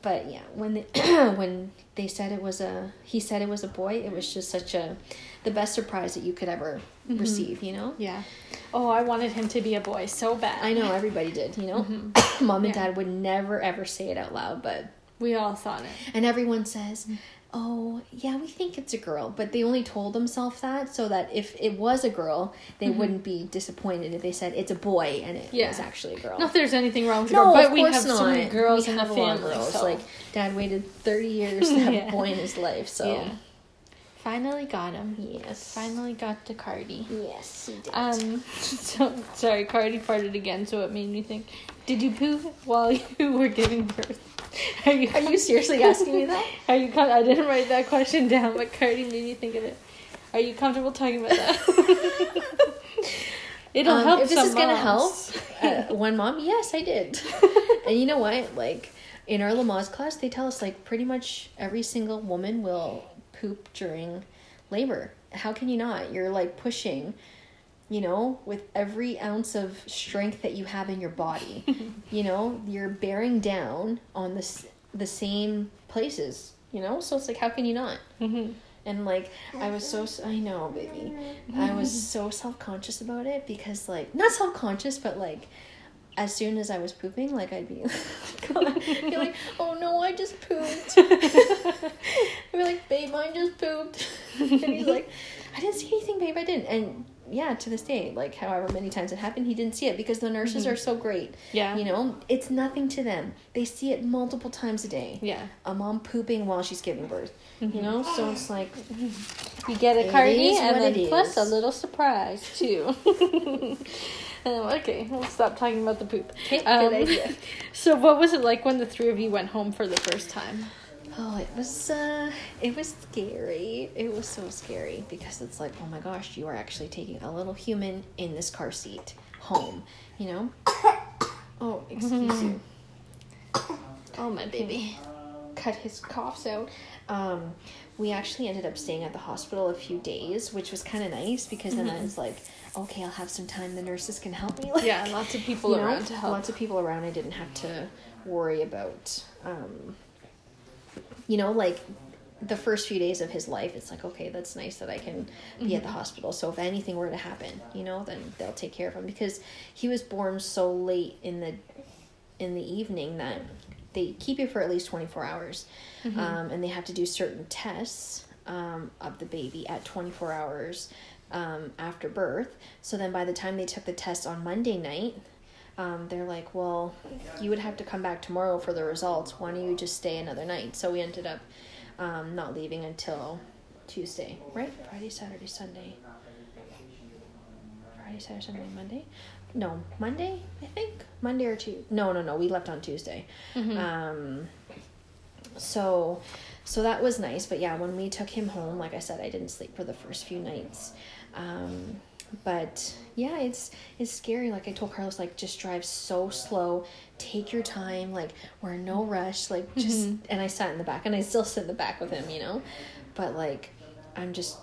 But yeah, when they, when they said it was a he said it was a boy, it was just such a the best surprise that you could ever Mm-hmm. receive. You know. Yeah. Oh, I wanted him to be a boy so bad. I know everybody did. You know, mom and Mm-hmm. Yeah. dad would never ever say it out loud, but We all thought it. and everyone says. Oh yeah, we think it's a girl, but they only told themselves that so that if it was a girl, they wouldn't be disappointed if they said it's a boy and it Mm-hmm. Yeah. was actually a girl. Not there's anything wrong with No, girl, but of we course have not. so many girls We in the family. so- Like dad waited thirty years to have Yeah. a boy in his life. So yeah. Finally got him. yes, Finally got to Cardi. yes, he did. Um, so sorry, Cardi farted again, so it made me think. Did you poo while you were giving birth? Are you? Are you seriously asking me that? Are you? com- I didn't write that question down, but Cardi made me think of it. Are you comfortable talking about that? It'll Um, help. if this is gonna help uh, one mom, yes, I did. and you know what? Like in our Lamaze class, they tell us like pretty much every single woman will poop during labor. How can you not? You're like pushing, you know, with every ounce of strength that you have in your body. you know, you're bearing down on this the same places. You know, so it's like how can you not? Mhm. And like I was so I know, baby. I was so self conscious about it because like not self conscious, but like as soon as I was pooping, like I'd be, be like, oh no, I just pooped. I'd be like, babe, I just pooped. and he's like, I didn't see anything, babe, I didn't. And yeah, to this day, like however many times it happened, he didn't see it because the nurses are so great. Yeah. You know, it's nothing to them. They see it multiple times a day. Yeah. A mom pooping while she's giving birth. You know, so it's like You get a Cardi and then plus a little surprise too. um, okay, we'll stop talking about the poop. Okay, Um, good idea. So, what was it like when the three of you went home for the first time? Oh, it was uh it was scary. It was so scary because it's like, oh my gosh, you are actually taking a little human in this car seat home, you know? Oh, excuse you. Oh, my baby. Cut his coughs out. Um, we actually ended up staying at the hospital a few days, which was kind of nice because then I was like, okay, I'll have some time. The nurses can help me. Like, Yeah, lots of people you know, around to help. Lots of people around. I didn't have to worry about, um, you know, like the first few days of his life. It's like, okay, that's nice that I can be at the hospital. So if anything were to happen, you know, then they'll take care of him because he was born so late in the in the evening that they keep you for at least 24 hours um, and they have to do certain tests um, of the baby at 24 hours um, after birth so then by the time they took the test on monday night um, they're like well you would have to come back tomorrow for the results. Why don't you just stay another night? So we ended up um, not leaving until tuesday. Right? Friday saturday sunday. Friday saturday sunday monday? No monday i think? Monday or tuesday no no no we left on tuesday. Um so so that was nice. But yeah when we took him home like i said i didn't sleep for the first few nights. Um but yeah it's it's scary. Like i told carlos like just drive so slow. Take your time like we're in no rush like just mm-hmm. and i sat in the back and i still sit in the back with him you know? But like i'm just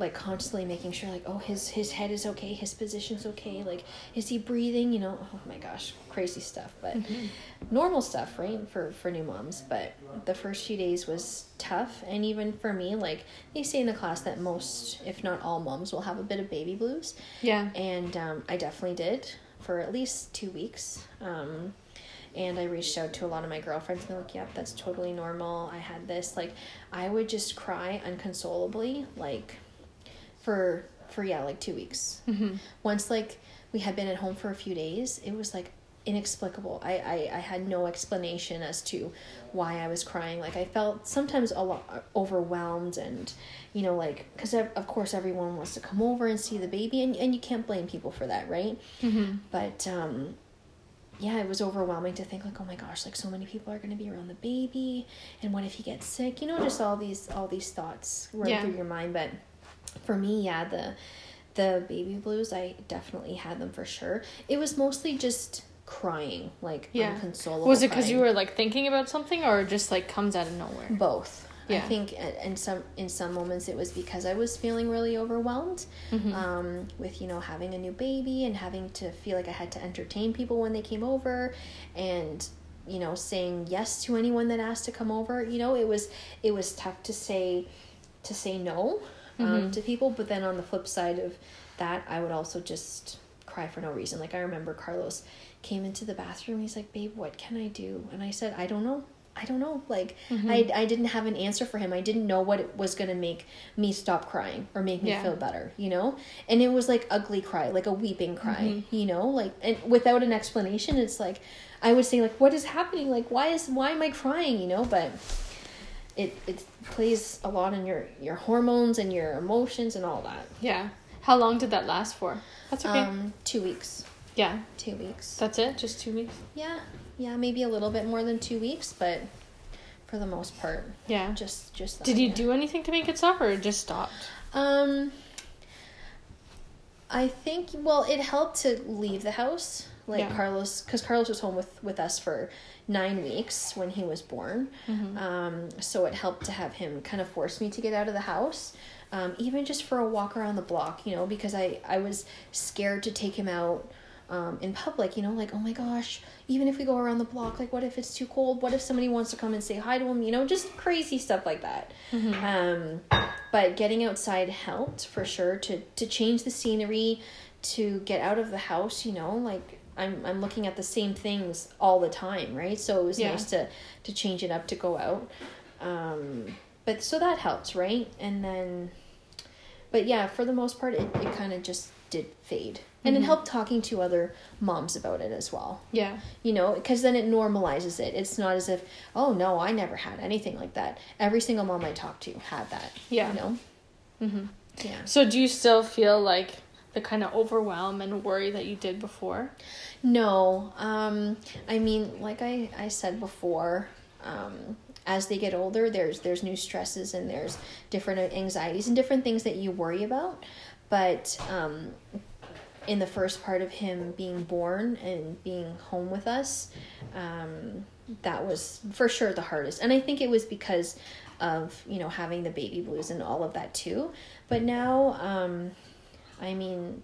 like constantly making sure like oh his his head is okay his position's okay like is he breathing you know? Oh my gosh crazy stuff but normal stuff right for for new moms but the first few days was tough and even for me like they say in the class that most if not all moms will have a bit of baby blues. Yeah. and um, i definitely did for at least two weeks um, and i reached out to a lot of my girlfriends and they're like yep that's totally normal. I had this. Like i would just cry unconsolably like for for yeah like two weeks Mm-hmm. once like we had been at home for a few days it was like inexplicable I, I i had no explanation as to why i was crying like i felt sometimes a lot overwhelmed and you know like because of course everyone wants to come over and see the baby and, and you can't blame people for that right Mm-hmm. but um yeah it was overwhelming to think like oh my gosh like so many people are going to be around the baby and what if he gets sick you know just all these all these thoughts run Yeah. through your mind but for me yeah the the baby blues i definitely had them for sure it was mostly just crying like Yeah. unconsolable Was it because you were like thinking about something, or just like comes out of nowhere? both Yeah. I think in some in some moments it was because I was feeling really overwhelmed Mm-hmm. um, with you know having a new baby and having to feel like I had to entertain people when they came over, and you know saying yes to anyone that asked to come over. You know it was it was tough to say to say no um, Mm-hmm. to people, but then on the flip side of that, I would also just cry for no reason. Like I remember Carlos came into the bathroom. He's like, "Babe, what can I do?" And I said, "I don't know." I don't know. Like Mm-hmm. I, I didn't have an answer for him. I didn't know what it was gonna make me stop crying or make me Yeah. feel better, you know? And it was like ugly cry, like a weeping cry, Mm-hmm. you know? Like and without an explanation, it's like I would say like what is happening? Like why is why am I crying, you know? But it it plays a lot in your your hormones and your emotions and all that. Yeah. How long did that last for? That's okay. Um 2 weeks. yeah. 2 weeks. That's it. Just two weeks. Yeah. Yeah, maybe a little bit more than 2 weeks, but for the most part Yeah. just just that, Did you yeah. do anything to make it stop, or it just stopped? Um, I think well, it helped to leave the house. Like Yeah. Carlos, because Carlos was home with with us for nine weeks when he was born. Mm-hmm. Um, so it helped to have him kind of force me to get out of the house, um, even just for a walk around the block. You know, because I I was scared to take him out. Um, in public, you know, like, oh my gosh, even if we go around the block, like, what if it's too cold? What if somebody wants to come and say hi to him? You know, just crazy stuff like that. Um, but getting outside helped for sure to to change the scenery, to get out of the house. You know, like I'm I'm looking at the same things all the time, right? So it was Yeah. nice to to change it up to go out. Um, but so that helps, right? And then, but yeah, for the most part, it it kind of just did fade, and it helped talking to other moms about it as well Yeah. you know because then it normalizes it it's not as if oh no i never had anything like that every single mom i talked to had that Yeah. you know Mm-hmm. yeah So do you still feel like the kind of overwhelm and worry that you did before? no um i mean like i i said before um as they get older there's there's new stresses and there's different anxieties and different things that you worry about. But um in the first part of him being born and being home with us um that was for sure the hardest. And i think it was because of you know having the baby blues and all of that too. But now um i mean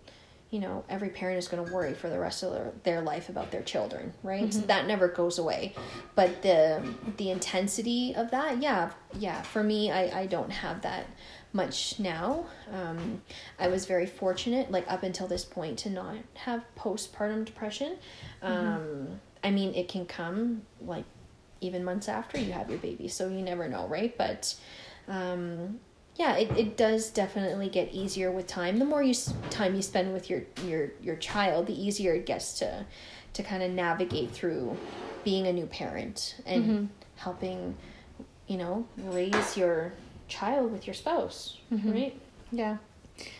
you know every parent is going to worry for the rest of their, their life about their children right? So that never goes away. But the the intensity of that yeah yeah for me i i don't have that much now. Um i was very fortunate like up until this point to not have postpartum depression. Um i mean it can come like even months after you have your baby so you never know right? But um yeah it, it does definitely get easier with time the more you time you spend with your your your child the easier it gets to to kind of navigate through being a new parent and mm-hmm. helping you know raise your child with your spouse mm-hmm. right Yeah.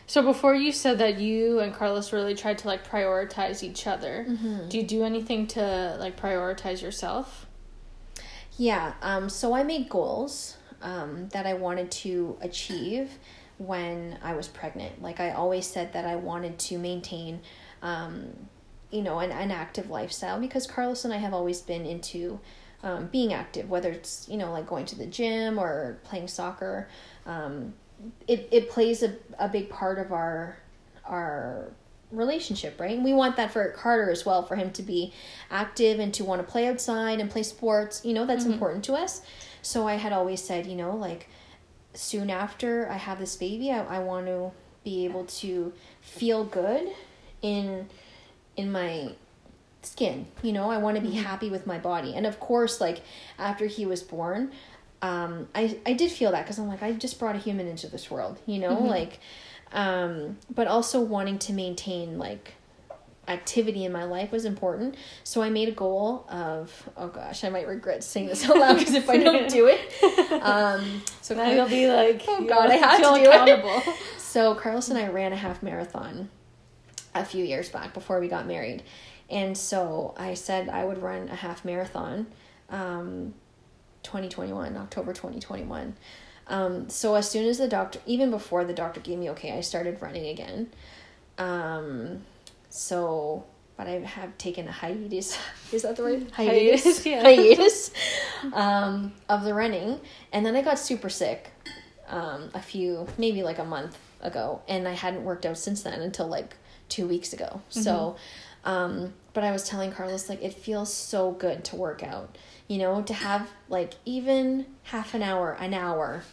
So before you said that you and Carlos really tried to like prioritize each other. Mm-hmm. Do you do anything to like prioritize yourself? Yeah, um, so I made goals um, that I wanted to achieve when I was pregnant. Like I always said that I wanted to maintain, um, you know, an, an active lifestyle because Carlos and I have always been into um, being active, whether it's, you know, like going to the gym or playing soccer. Um, it, it plays a, a big part of our our relationship, right? And we want that for Carter as well, for him to be active and to want to play outside and play sports. You know, that's important to us. So I had always said, you know, like soon after I have this baby, I, I want to be able to feel good in in my skin. You know, I want to be happy with my body. And of course, like after he was born, um, I I did feel that because I'm like I just brought a human into this world. You know, like, um, but also wanting to maintain like activity in my life was important. So I made a goal of oh gosh, I might regret saying this out loud because if I don't do it, um, so Now you'll be like, Oh, God, I have to do it. accountable. So Carlos and I ran a half marathon a few years back before we got married. And so I said I would run a half marathon um 2021, October 2021. Um so as soon as the doctor even before the doctor gave me okay, I started running again. Um so but I have taken a hiatus. Is that the word? Hiatus, Hiatus. yeah. hiatus um, of the running, and then I got super sick um, a few, maybe like a month ago, and I hadn't worked out since then until like two weeks ago. So, um, but I was telling Carlos like it feels so good to work out. You know, to have like even half an hour, an hour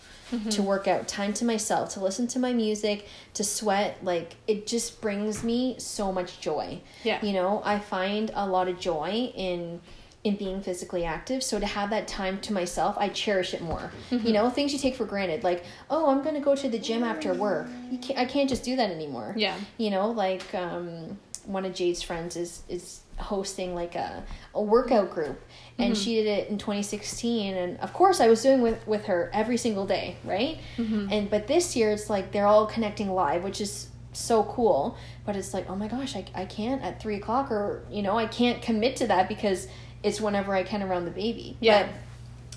to work out, time to myself, to listen to my music, to sweat, like it just brings me so much joy. Yeah. You know, I find a lot of joy in in being physically active. So to have that time to myself, I cherish it more. Mm-hmm. You know, things you take for granted, like oh, I'm gonna go to the gym after work. You can't, I can't just do that anymore. Yeah. You know, like um, one of Jade's friends is is hosting like a a workout group, and Mm-hmm. she did it in 2016. And of course, I was doing with with her every single day, right? Mm-hmm. And but this year, it's like they're all connecting live, which is so cool. But it's like, oh my gosh, I I can't at three o'clock, or you know, I can't commit to that because it's whenever I can around the baby. Yeah.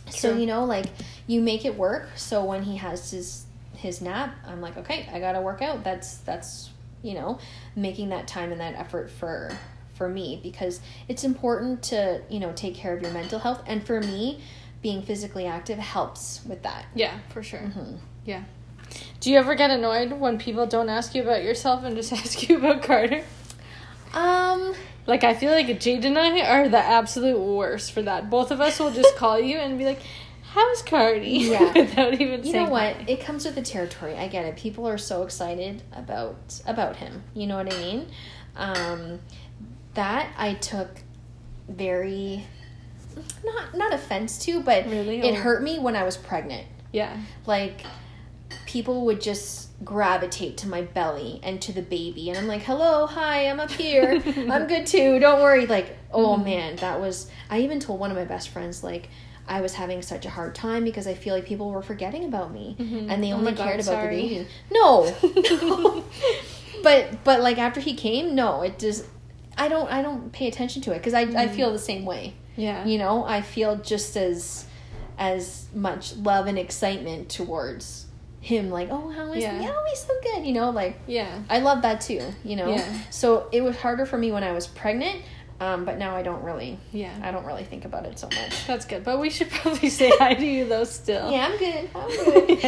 But, so you know, like you make it work. So when he has his his nap, I'm like, okay, I gotta work out. That's that's you know, making that time and that effort for for me because it's important to you know take care of your mental health. And for me, being physically active helps with that. Yeah, for sure. Mm-hmm. Yeah. Do you ever get annoyed when people don't ask you about yourself and just ask you about Carter? Um. Like I feel like Jade and I are the absolute worst for that. Both of us will just call you and be like, "How's Cardi?" Yeah. without even You know what? hi. It comes with the territory. I get it. People are so excited about about him. You know what I mean? Um, that I took very not not offense to, but Really? it Oh. hurt me when I was pregnant. Yeah. Like people would just gravitate to my belly and to the baby and I'm like, "Hello, hi, I'm up here. I'm good too. Don't worry." Like, oh man, that was I even told one of my best friends like I was having such a hard time because I feel like people were forgetting about me mm-hmm. and they Oh only God, cared about sorry. the baby. No. no. But but like after he came, no, it just I don't I don't pay attention to it because I I mm-hmm. feel the same way Yeah. you know i feel just as as much love and excitement towards him like oh how is Yeah. he oh he's so good you know like Yeah. i love that too you know Yeah. so it was harder for me when i was pregnant um, but now i don't really Yeah. i don't really think about it so much That's good. But we should probably say hi to you though still. yeah i'm good i'm good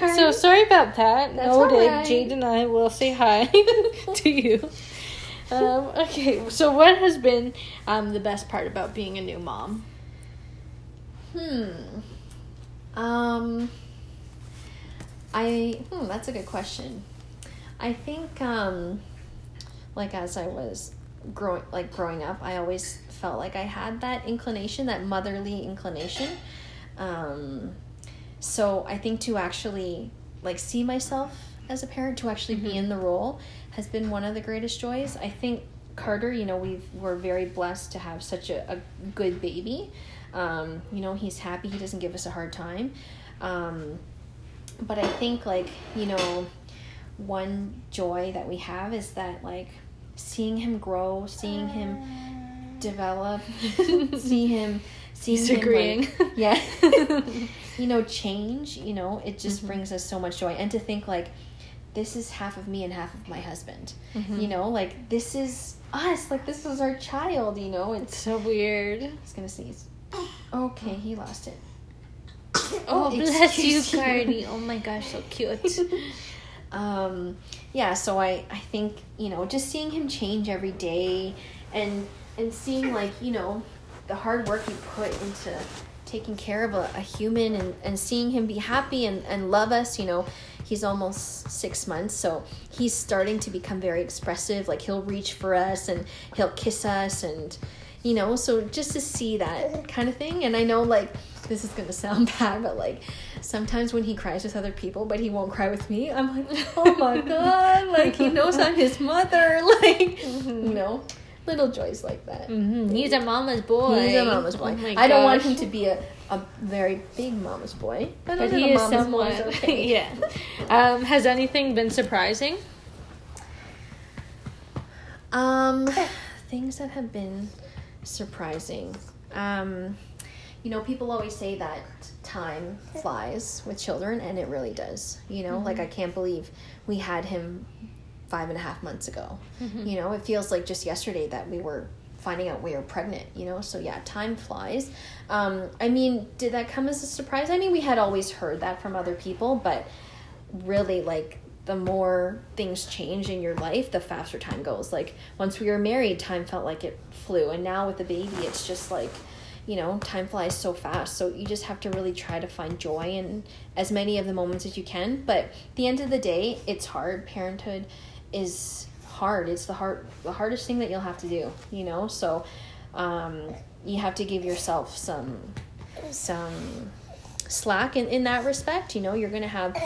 Yeah. So sorry about that. That's Noted. Jade and I will say hi to you. Um, okay, so what has been um, the best part about being a new mom? Hmm. Um. I hmm, that's a good question. I think um, like as I was growing like growing up, I always felt like I had that inclination, that motherly inclination. Um, so I think to actually like see myself as a parent, to actually be in the role, has been one of the greatest joys. I think Carter, you know, we've we're very blessed to have such a, a good baby. Um, you know, he's happy. He doesn't give us a hard time. Um, but I think like you know, one joy that we have is that like seeing him grow, seeing him develop, see him, seeing He's him agreeing. like, yeah, you know, change. You know, it just Mm-hmm. brings us so much joy, and to think like this is half of me and half of my husband. Mm-hmm. You know, like this is us. Like this is our child. You know, it's. so weird. He's gonna sneeze. Okay, he lost it. Oh, Oh, bless you. Cardi. Oh my gosh, so cute. um yeah so i i think you know just seeing him change every day and and seeing like you know the hard work he put into taking care of a, a human and and seeing him be happy and and love us you know he's almost six months so he's starting to become very expressive. Like he'll reach for us and he'll kiss us and you know so just to see that kind of thing and i know like this is to sound bad but like sometimes when he cries with other people but he won't cry with me i'm like oh my god like he knows i'm his mother like you know little joys like that hmm He's a mama's boy. he's a mama's boy Oh i don't want him to be a, a very big mama's boy but, But he is somewhat. okay. yeah. Um, has anything been surprising? Um, things that have been surprising. Um, you know, people always say that time flies with children, and it really does. You know, like I can't believe we had him five and a half months ago. Mm-hmm. You know, it feels like just yesterday that we were finding out we were pregnant, you know? So yeah, time flies. Um, I mean, did that come as a surprise? I mean, we had always heard that from other people, but really, like, the more things change in your life, the faster time goes. Like, once we were married, time felt like it flew. And now with the baby, it's just like, you know, time flies so fast. So you just have to really try to find joy in as many of the moments as you can. But at the end of the day, it's hard. Parenthood is hard. It's the hard the hardest thing that you'll have to do, you know? So um, you have to give yourself some some slack in, in that respect. You know, you're gonna have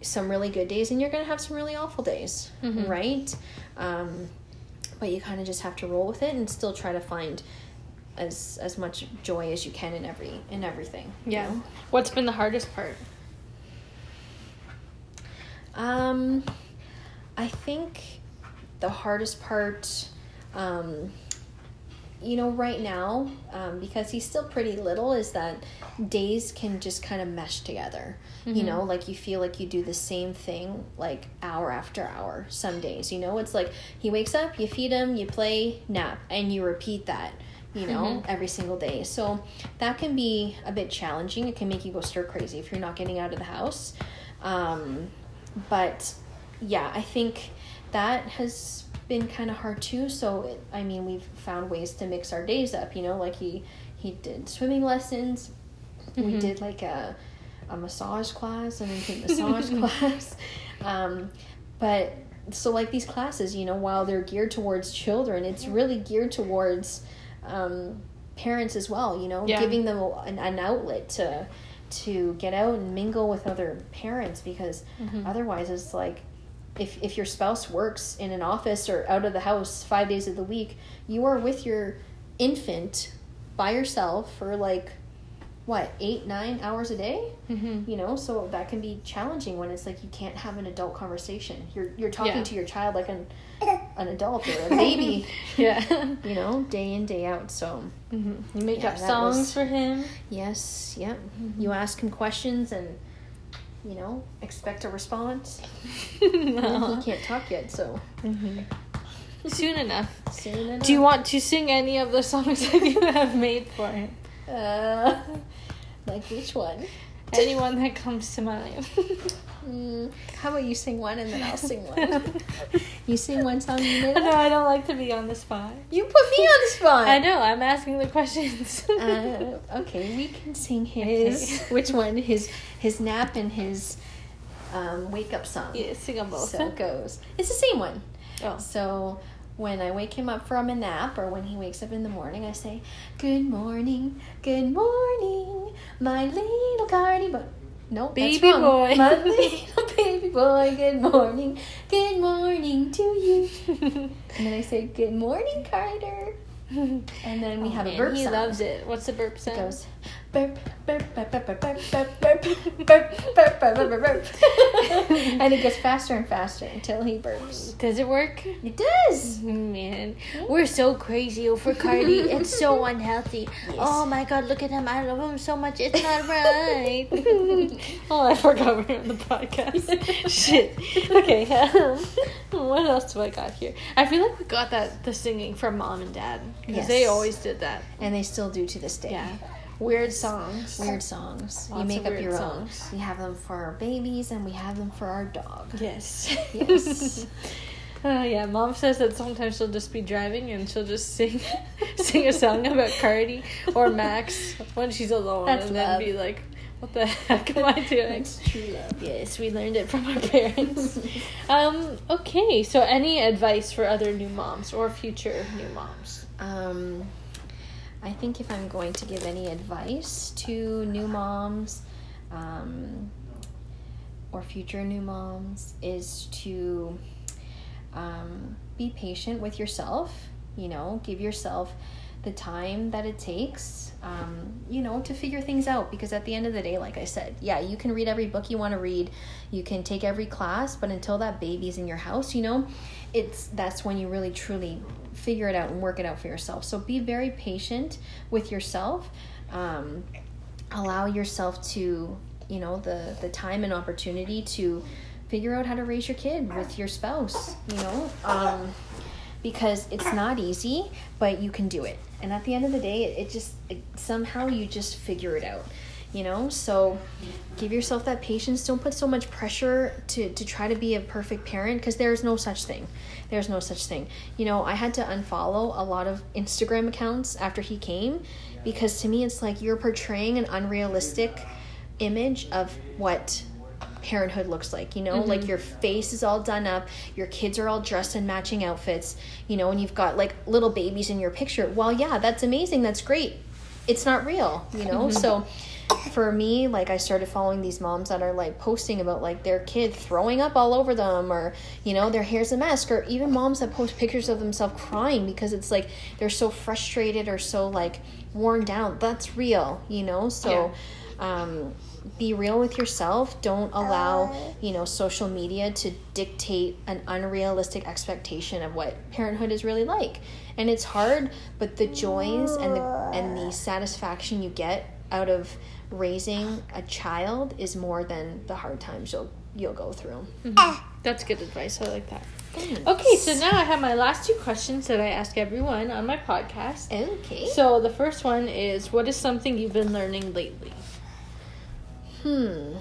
some really good days and you're gonna have some really awful days, mm-hmm. right? Um, but you kind of just have to roll with it and still try to find as as much joy as you can in every in everything. Yeah. Know? What's been the hardest part? Um, I think the hardest part um, you know right now um, because he's still pretty little is that days can just kind of mesh together. Mm-hmm. you know like you feel like you do the same thing like hour after hour some days you know? It's like he wakes up you feed him you play nap and you repeat that you know mm-hmm. every single day. So that can be a bit challenging. It can make you go stir crazy if you're not getting out of the house. Um, but yeah i think that has been kind of hard too. So it, I mean, we've found ways to mix our days up. You know, like he he did swimming lessons. Mm-hmm. We did like a a massage class, and an infant massage class. Um, but so like these classes, you know, while they're geared towards children, it's really geared towards um, parents as well. You know, yeah. giving them an, an outlet to to get out and mingle with other parents because mm-hmm. otherwise it's like if if your spouse works in an office or out of the house five days of the week, you are with your infant by yourself for like what eight nine hours a day mm-hmm. you know so that can be challenging when it's like you can't have an adult conversation you're you're talking yeah. to your child like an an adult or a baby yeah you know day in day out so mm-hmm. you make yeah, up songs was, for him yes yep mm-hmm. you ask him questions and you know, expect a response. no. He can't talk yet, so. Mm-hmm. Soon enough. Soon enough. Do you want to sing any of the songs that you have made for him? Uh, like which one? Anyone that comes to mind. mm, how about you sing one and then I'll sing one? you sing one song you made? No, I don't like to be on the spot. You put me on the spot. I know. I'm asking the questions. uh, okay, we can sing his. Okay. Which one? His his nap and his um, wake up song. Yeah, sing them both. So it goes. It's the same one. Oh. So when I wake him up from a nap or when he wakes up in the morning, I say, Good morning, good morning, my little Cardi boy. No, baby boy. My little baby boy, good morning, good morning to you. and then I say, Good morning, Carter. and then we oh, have man, a burp he sound. loves it. What's the burp sound? It goes and it gets faster and faster until he burps. Does it work? It does. Man, we're so crazy over Cardi. it's so unhealthy. Yes. Oh my God, look at him. I love him so much. It's not right. oh, I forgot we're on the podcast. Shit. Okay. Um, what else do I got here? I feel like we got that the singing from mom and dad because yes. they always did that, and they still do to this day. Yeah. Weird songs. Weird songs. Lots you make up your songs. own. We have them for our babies and we have them for our dog. Yes. Yes. Uh, yeah, mom says that sometimes she'll just be driving and she'll just sing sing a song about Cardi or Max when she's alone That's and love. then be like, what the heck am I doing? That's true love. Yes, we learned it from our parents. um, okay, so any advice for other new moms or future new moms? Um, I think if I'm going to give any advice to new moms um, or future new moms, is to um, be patient with yourself. You know, give yourself the time that it takes, um, you know, to figure things out. Because at the end of the day, like I said, yeah, you can read every book you want to read, you can take every class, but until that baby's in your house, you know, it's that's when you really truly figure it out and work it out for yourself. So be very patient with yourself. Um, allow yourself to, you know, the the time and opportunity to figure out how to raise your kid with your spouse, you know? Um, because it's not easy, but you can do it. And at the end of the day, it, just it, somehow you just figure it out, you know? So give yourself that patience. Don't put so much pressure to, to try to be a perfect parent because there's no such thing. There's no such thing. You know, I had to unfollow a lot of Instagram accounts after he came because to me, it's like you're portraying an unrealistic image of what parenthood looks like you know mm-hmm. like your face is all done up your kids are all dressed in matching outfits you know and you've got like little babies in your picture well yeah that's amazing that's great it's not real you know mm-hmm. so for me like i started following these moms that are like posting about like their kid throwing up all over them or you know their hair's a mess or even moms that post pictures of themselves crying because it's like they're so frustrated or so like worn down. That's real you know? So yeah. um be real with yourself. Don't allow uh. you know social media to dictate an unrealistic expectation of what parenthood is really like. And it's hard but the joys and the and the satisfaction you get out of raising a child is more than the hard times you'll you'll go through mm-hmm. that's good advice i like that Thanks. Okay, so now I have my last two questions that I ask everyone on my podcast. Okay. So the first one is what is something you've been learning lately? Hmm.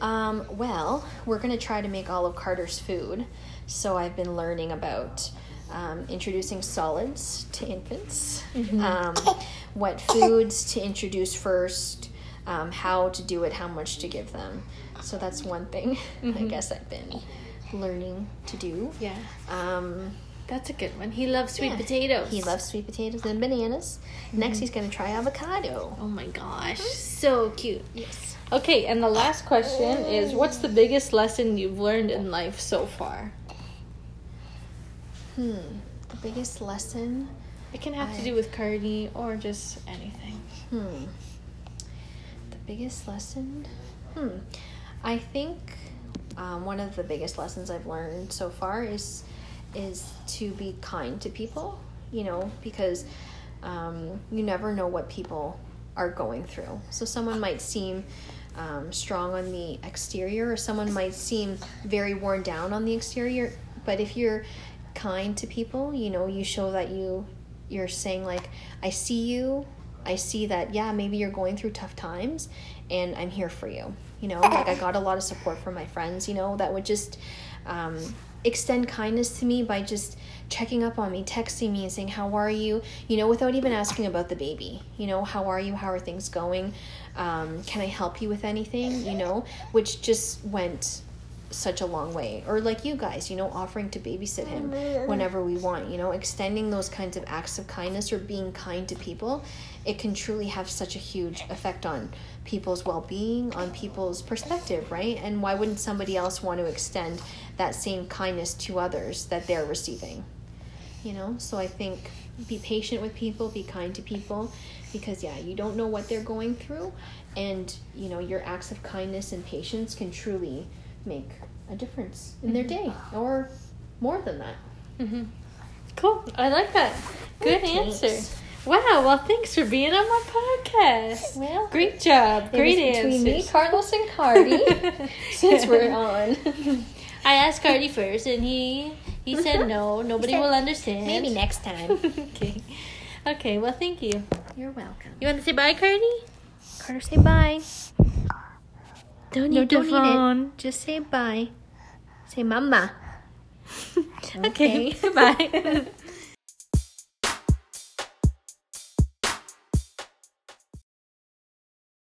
Um, well, we're going to try to make Olive Carter's food. So I've been learning about um, introducing solids to infants, mm-hmm. um, what foods to introduce first, um, how to do it, how much to give them. So that's one thing mm-hmm. I guess I've been learning to do. Yeah. Um, that's a good one. He loves sweet yeah. potatoes. He loves sweet potatoes and bananas. Mm-hmm. Next, he's going to try avocado. Oh my gosh. So cute. Yes. Okay, and the last question is what's the biggest lesson you've learned in life so far? Hmm. The biggest lesson? It can have I... to do with Cardi or just anything. Hmm. Biggest lesson? Hmm. I think um, one of the biggest lessons I've learned so far is is to be kind to people, you know, because um, you never know what people are going through. So someone might seem um, strong on the exterior, or someone might seem very worn down on the exterior. But if you're kind to people, you know, you show that you you're saying like, I see you. I see that yeah, maybe you're going through tough times, and I'm here for you. You know, like I got a lot of support from my friends. You know, that would just um, extend kindness to me by just checking up on me, texting me and saying, How are you? You know, without even asking about the baby. You know, how are you? How are things going? Um, can I help you with anything? You know, which just went such a long way. Or like you guys, you know, offering to babysit him whenever we want, you know, extending those kinds of acts of kindness or being kind to people, it can truly have such a huge effect on people's well being, on people's perspective, right? And why wouldn't somebody else want to extend that same kindness to others that they're receiving? You know, so I think be patient with people, be kind to people, because yeah, you don't know what they're going through, and you know, your acts of kindness and patience can truly make a difference in their mm-hmm. day or more than that. Mm-hmm. Cool. I like that. Good answer. Wow. Well, thanks for being on my podcast. Well, great job. Great answer. Between me, Carlos, and Cardi, since we're on. I asked Cardi first, and he he said uh-huh. no. Nobody said, will understand. Maybe next time. okay. Okay. Well, thank you. You're welcome. You want to say bye, Cardi? Carter, say bye. Don't need no, the phone. It. Just say bye. Say mama. okay. okay. bye.